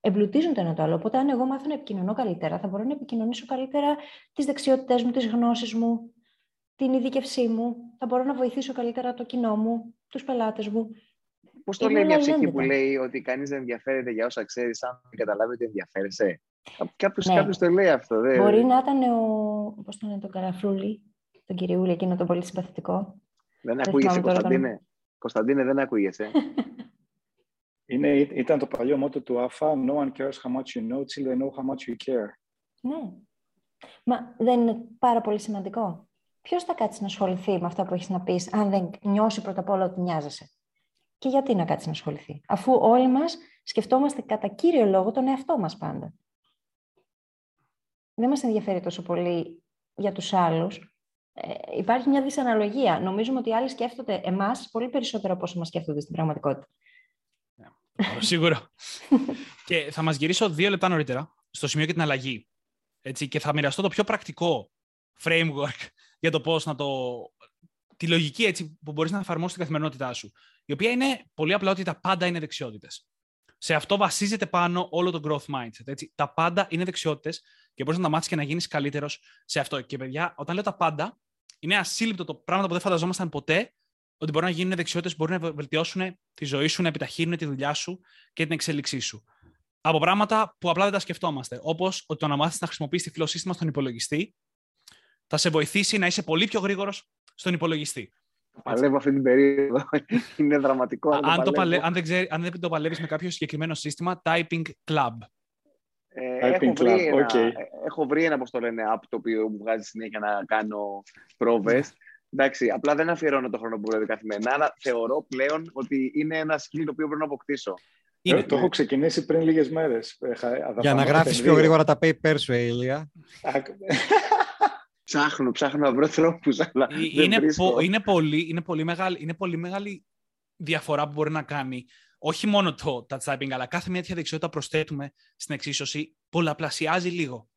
C: Εμπλουτίζουν το ένα το άλλο. Οπότε, αν εγώ μάθω να επικοινωνώ καλύτερα, θα μπορώ να επικοινωνήσω καλύτερα τις δεξιότητές μου, τις γνώσεις μου, την ειδίκευσή μου. Θα μπορώ να βοηθήσω καλύτερα το κοινό μου, τους πελάτες μου.
E: Πώς το λέει μια ψυχή που λέει ότι κανείς δεν ενδιαφέρεται για όσα ξέρεις, αν δεν καταλάβει ότι ενδιαφέρεσαι; Κάποιο ναι. το λέει αυτό. Δε...
C: Μπορεί να ήταν ο. Πώς το λένε, τον Καραφρούλη, τον κυριούλη, εκείνο το πολύ συμπαθητικό.
E: Δεν ακούγεσαι, Κωνσταντίνε. Κωνσταντίνε, δεν ακούγεσαι.
A: Είναι, ήταν το παλιό μότο του ΑΦΑ «No one cares how much you know till they know how much you care».
C: Ναι. Μα δεν είναι πάρα πολύ σημαντικό. Ποιος θα κάτσει να ασχοληθεί με αυτά που έχεις να πεις, αν δεν νιώσει πρώτα απ' όλα ότι νοιάζεσαι; Και γιατί να κάτσει να ασχοληθεί, αφού όλοι μας σκεφτόμαστε κατά κύριο λόγο τον εαυτό μας πάντα. Δεν μας ενδιαφέρει τόσο πολύ για τους άλλους. Ε, υπάρχει μια δυσαναλογία. Νομίζουμε ότι οι άλλοι σκέφτονται εμάς πολύ περισσότερο από όσο μας σκέφτονται στην πραγματικότητα.
D: Σίγουρα. και θα μας γυρίσω δύο λεπτά νωρίτερα στο σημείο και την αλλαγή. Έτσι, και θα μοιραστώ το πιο πρακτικό framework για το πώς να το... τη λογική έτσι, που μπορείς να εφαρμόσεις στην καθημερινότητά σου. Η οποία είναι πολύ απλά ότι τα πάντα είναι δεξιότητες. Σε αυτό βασίζεται πάνω όλο το growth mindset. Έτσι. Τα πάντα είναι δεξιότητες και μπορείς να τα μάθεις και να γίνεις καλύτερος σε αυτό. Και παιδιά, όταν λέω τα πάντα, είναι ασύλληπτο το πράγμα που δεν φανταζόμασταν ποτέ ότι μπορούν να γίνουν δεξιότητες που μπορούν να βελτιώσουν τη ζωή σου, να επιταχύνουν τη δουλειά σου και την εξέλιξή σου. Από πράγματα που απλά δεν τα σκεφτόμαστε. Όπως ότι το να μάθεις να χρησιμοποιήσει τυφλό σύστημα στον υπολογιστή θα σε βοηθήσει να είσαι πολύ πιο γρήγορος στον υπολογιστή.
E: Παλεύω αυτή την περίοδο. Είναι δραματικό.
D: αν, το παλε... αν, δεν ξέρει, αν δεν το παλεύεις με κάποιο συγκεκριμένο σύστημα, Typing Club.
E: Ε, έχω, βρει ένα, okay. έχω βρει ένα, το λένε, app το οποίο μου βγάζει συνέχεια να κάνω πρόβες Εντάξει, απλά δεν αφιερώνω το χρόνο που βρω καθημερινά, αλλά θεωρώ πλέον ότι είναι ένα skill το οποίο πρέπει να αποκτήσω.
A: Είναι, ε, το έχω ξεκινήσει πριν λίγες μέρες.
B: Για να γράφεις πιο γρήγορα τα paper σου, Ηλία.
E: ψάχνω, ψάχνω να βρω τρόπους, αλλά
D: ε, είναι, πο, είναι, πολύ, είναι, πολύ μεγάλη, είναι πολύ μεγάλη διαφορά που μπορεί να κάνει όχι μόνο το touch typing, αλλά κάθε μια τέτοια δεξιότητα προσθέτουμε στην εξίσωση, πολλαπλασιάζει λίγο.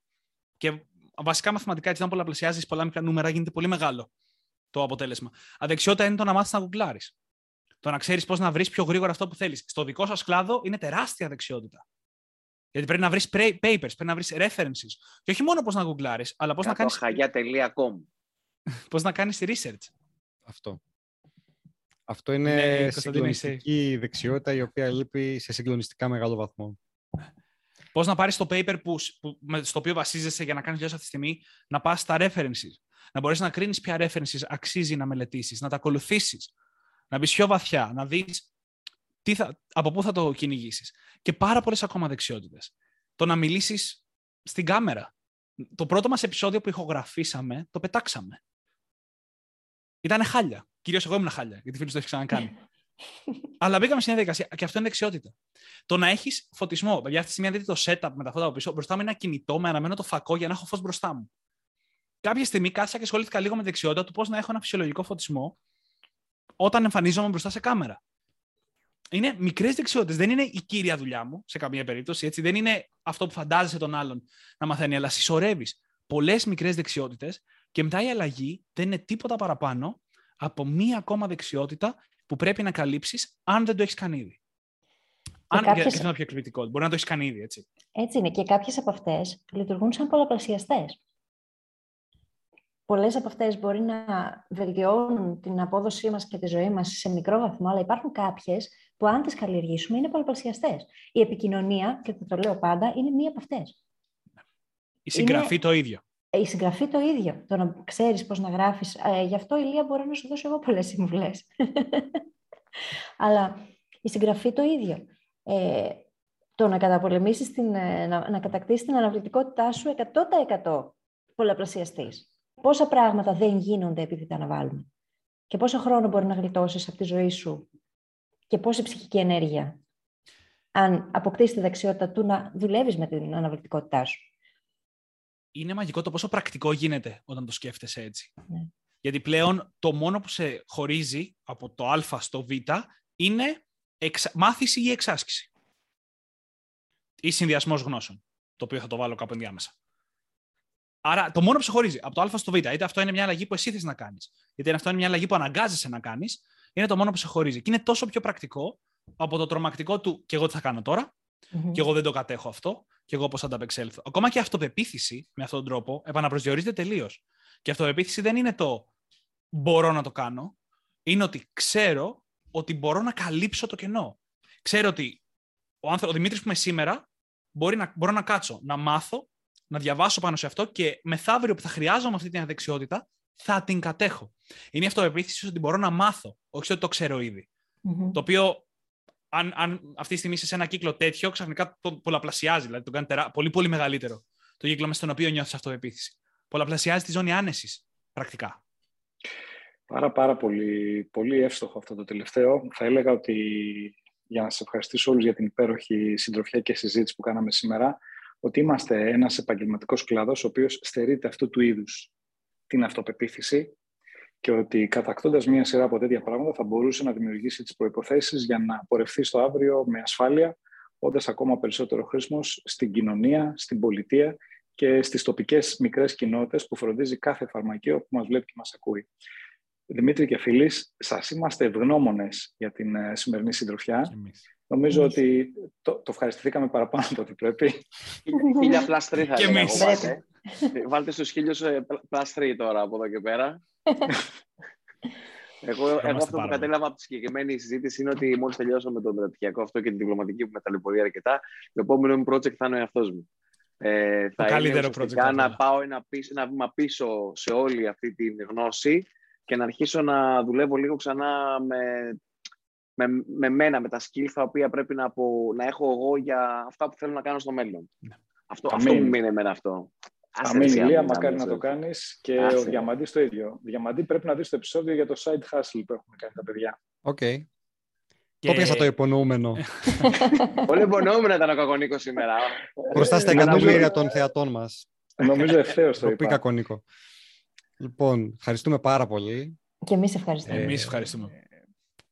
D: Και βασικά μαθηματικά, έτσι, όταν πολλαπλασιάζεις πολλά μικρά νούμερα, γίνεται πολύ μεγάλο το αποτέλεσμα. Αδεξιότητα είναι το να μάθεις να γουγκλάρεις. Το να ξέρεις πώς να βρεις πιο γρήγορα αυτό που θέλεις. Στο δικό σας κλάδο είναι τεράστια δεξιότητα. Γιατί πρέπει να βρεις papers, πρέπει να βρεις references. Και όχι μόνο πώς να γουγκλάρεις, αλλά πώς να κάνει.
E: χαγιά.com.
D: Πώς να κάνεις research.
B: Αυτό. Αυτό είναι ναι, συγκλονιστική δεξιότητα η οποία λείπει σε συγκλονιστικά μεγάλο βαθμό.
D: Πώς να πάρεις το paper που, που, στο οποίο βασίζεσαι για να κάνεις δουλειάς αυτή τη στιγμή, να πας στα references να μπορέσει να κρίνεις ποια references αξίζει να μελετήσεις, να τα ακολουθήσεις, να μπεις πιο βαθιά, να δεις από πού θα το κυνηγήσεις. Και πάρα πολλές ακόμα δεξιότητες. Το να μιλήσεις στην κάμερα. Το πρώτο μας επεισόδιο που ηχογραφήσαμε, το πετάξαμε. Ήταν χάλια. Κυρίως εγώ ήμουν χάλια, γιατί φίλος το έχει ξανακάνει. Αλλά μπήκαμε σε μια διαδικασία και αυτό είναι δεξιότητα. Το να έχεις φωτισμό. Για αυτή τη στιγμή, δείτε το setup με τα φώτα από πίσω. Μπροστά μου είναι ένα κινητό με αναμένο το φακό για να έχω φως μπροστά μου κάποια στιγμή κάθισα και ασχολήθηκα λίγο με τη δεξιότητα του πώς να έχω ένα φυσιολογικό φωτισμό όταν εμφανίζομαι μπροστά σε κάμερα. Είναι μικρές δεξιότητες. Δεν είναι η κύρια δουλειά μου σε καμία περίπτωση. Έτσι. Δεν είναι αυτό που φαντάζεσαι τον άλλον να μαθαίνει, αλλά συσσωρεύεις πολλές μικρές δεξιότητες και μετά η αλλαγή δεν είναι τίποτα παραπάνω από μία ακόμα δεξιότητα που πρέπει να καλύψεις αν δεν το έχεις κάνει ήδη. Αν κάποιες... και πιο εκπληκτικό, μπορεί να το έχεις κάνει ήδη, έτσι.
C: Έτσι είναι. Και κάποιες από αυτές λειτουργούν σαν πολλαπλασιαστές πολλές από αυτές μπορεί να βελτιώνουν την απόδοσή μας και τη ζωή μας σε μικρό βαθμό, αλλά υπάρχουν κάποιες που αν τις καλλιεργήσουμε είναι πολλαπλασιαστές. Η επικοινωνία, και το λέω πάντα, είναι μία από αυτές.
D: Η συγγραφή το ίδιο.
C: Ε, η συγγραφή το ίδιο. Το να ξέρεις πώς να γράφεις. Ε, γι' αυτό, Ηλία, μπορώ να σου δώσω εγώ πολλές συμβουλές. αλλά η συγγραφή το ίδιο. Ε, το να καταπολεμήσεις, την, ε, να, να κατακτήσεις την αναβλητικότητά σου 100% πολλαπλασιαστής πόσα πράγματα δεν γίνονται επειδή τα αναβάλουμε; Και πόσο χρόνο μπορεί να γλιτώσεις από τη ζωή σου; Και πόση ψυχική ενέργεια; Αν αποκτήσεις τη δεξιότητα του να δουλεύεις με την αναβλητικότητά σου.
D: Είναι μαγικό το πόσο πρακτικό γίνεται όταν το σκέφτεσαι έτσι. Ναι. Γιατί πλέον το μόνο που σε χωρίζει από το α στο β είναι εξ... μάθηση ή εξάσκηση. Ή συνδυασμός γνώσεων, το οποίο θα το βάλω κάπου ενδιάμεσα. Άρα το μόνο που σε χωρίζει από το Α στο Β, είτε αυτό είναι μια αλλαγή που εσύ θες να κάνεις, είτε αυτό είναι μια αλλαγή που αναγκάζεσαι να κάνεις, είναι το μόνο που σε χωρίζει. Και είναι τόσο πιο πρακτικό από το τρομακτικό του και εγώ τι θα κάνω τώρα, mm-hmm. και εγώ δεν το κατέχω αυτό, και εγώ πώς θα ανταπεξέλθω. Ακόμα και η αυτοπεποίθηση με αυτόν τον τρόπο επαναπροσδιορίζεται τελείως. Και η αυτοπεποίθηση δεν είναι το μπορώ να το κάνω, είναι ότι ξέρω ότι μπορώ να καλύψω το κενό. Ξέρω ότι ο, άνθρω... ο Δημήτρης που είμαι σήμερα μπορεί να... μπορώ να κάτσω, να μάθω, να διαβάσω πάνω σε αυτό και μεθαύριο που θα χρειάζομαι αυτή την δεξιότητα θα την κατέχω. Είναι η αυτοπεποίθηση ότι μπορώ να μάθω, όχι ότι το ξέρω Το οποίο, αν, αν αυτή τη στιγμή είσαι σε ένα κύκλο τέτοιο, ξαφνικά το πολλαπλασιάζει, δηλαδή τον κάνει τερά... πολύ, πολύ μεγαλύτερο το κύκλο με στον οποίο νιώθεις αυτοπεποίθηση. Πολλαπλασιάζει τη ζώνη άνεσης, πρακτικά.
A: Πάρα πάρα πολύ, πολύ εύστοχο αυτό το τελευταίο. Θα έλεγα ότι για να σας ευχαριστήσω όλους για την υπέροχη συντροφιά και συζήτηση που κάναμε σήμερα, ότι είμαστε ένας επαγγελματικός κλάδος ο οποίος στερείται αυτού του είδους την αυτοπεποίθηση και ότι κατακτώντας μία σειρά από τέτοια πράγματα θα μπορούσε να δημιουργήσει τις προϋποθέσεις για να πορευθεί στο αύριο με ασφάλεια, όντας ακόμα περισσότερο χρήσιμο στην κοινωνία, στην πολιτεία και στις τοπικές μικρές κοινότητες που φροντίζει κάθε φαρμακείο που μας βλέπει και μας ακούει. Δημήτρη και φίλοι, σας είμαστε ευγνώμονες για την ε, σημερινή συντροφιά. Νομίζω ότι το, το ευχαριστηθήκαμε παραπάνω από ό,τι πρέπει.
E: Χίλια πλαστρή θα
D: και εμείς.
E: Βάλτε στους χίλιους ε, πλαστρή τώρα από εδώ και πέρα. εγώ, εγώ αυτό που κατέλαβα από τη συγκεκριμένη συζήτηση είναι ότι μόλις τελειώσαμε το μεταπτυχιακό αυτό και την διπλωματική που με ταλαιπωρεί αρκετά, το επόμενο μου project θα είναι ο εαυτός μου.
D: Ε, θα το καλύτερο project.
E: Να πάω ένα, πίσω, ένα βήμα πίσω σε όλη αυτή τη γνώση και να αρχίσω να δουλεύω λίγο ξανά με, με, με μένα, με τα skills τα οποία πρέπει να, να έχω εγώ για αυτά που θέλω να κάνω στο μέλλον. Ναι. Αυτό, αυτό μου μένει εμένα αυτό.
A: Αμήν, Ηλία, μακάρι να το κάνεις και Άσε. ο Διαμαντής το ίδιο. Διαμαντή, πρέπει να δεις το επεισόδιο για το side hustle που έχουμε κάνει τα παιδιά.
B: OK. Okay. Και... Το πιάσα το υπονοούμενο.
E: Πολύ υπονοούμενο ήταν ο Κακονίκος σήμερα.
B: Μπροστά στα εκατομμύρια των θεατών μας.
A: Νομίζω ευθέως το,
B: το πει Κακονίκο. Λοιπόν, ευχαριστούμε πάρα πολύ.
C: Και εμείς ευχαριστούμε.
D: Ε, εμείς ευχαριστούμε.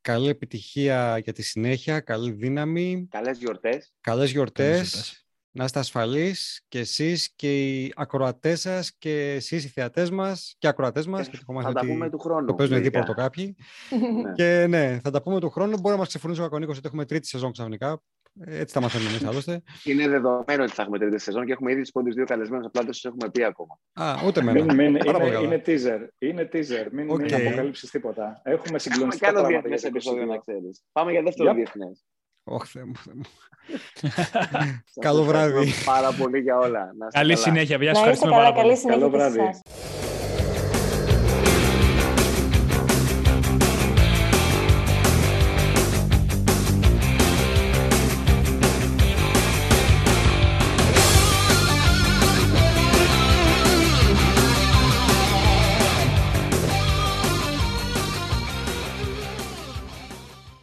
B: Καλή επιτυχία για τη συνέχεια, καλή δύναμη.
E: Καλές γιορτές.
B: Καλές γιορτές. Να είστε ασφαλείς και εσείς και οι ακροατές σας και εσείς οι θεατές μας και οι ακροατές μας. Και
E: θα τα πούμε του χρόνου. Το
B: παίζουν δίπλα κάποιοι. Ναι. και ναι, θα τα πούμε του χρόνου. Μπορεί να μας ξεφωνήσει ο Κακονίκος ότι έχουμε τρίτη σεζόν ξαφνικά. Έτσι τα μαθαίνουμε εμείς άλλωστε.
E: Είναι δεδομένο ότι θα έχουμε τρίτη σεζόν και έχουμε ήδη του πρώτου δύο καλεσμένου. Απλά δεν σας έχουμε πει ακόμα.
B: Α, ούτε με είναι,
A: είναι, teaser. Είναι teaser. Μην, okay. μην αποκαλύψεις τίποτα. Έχουμε συγκλονιστικά
E: Πάμε άλλο διεθνές επεισόδιο να ξέρεις. Πάμε για δεύτερο yep. διεθνές.
B: Όχι, Θεέ μου. Καλό βράδυ.
E: Πάρα πολύ για όλα.
D: Καλή συνέχεια. Γεια
C: σας. Καλή συνέχεια. Καλό βράδυ.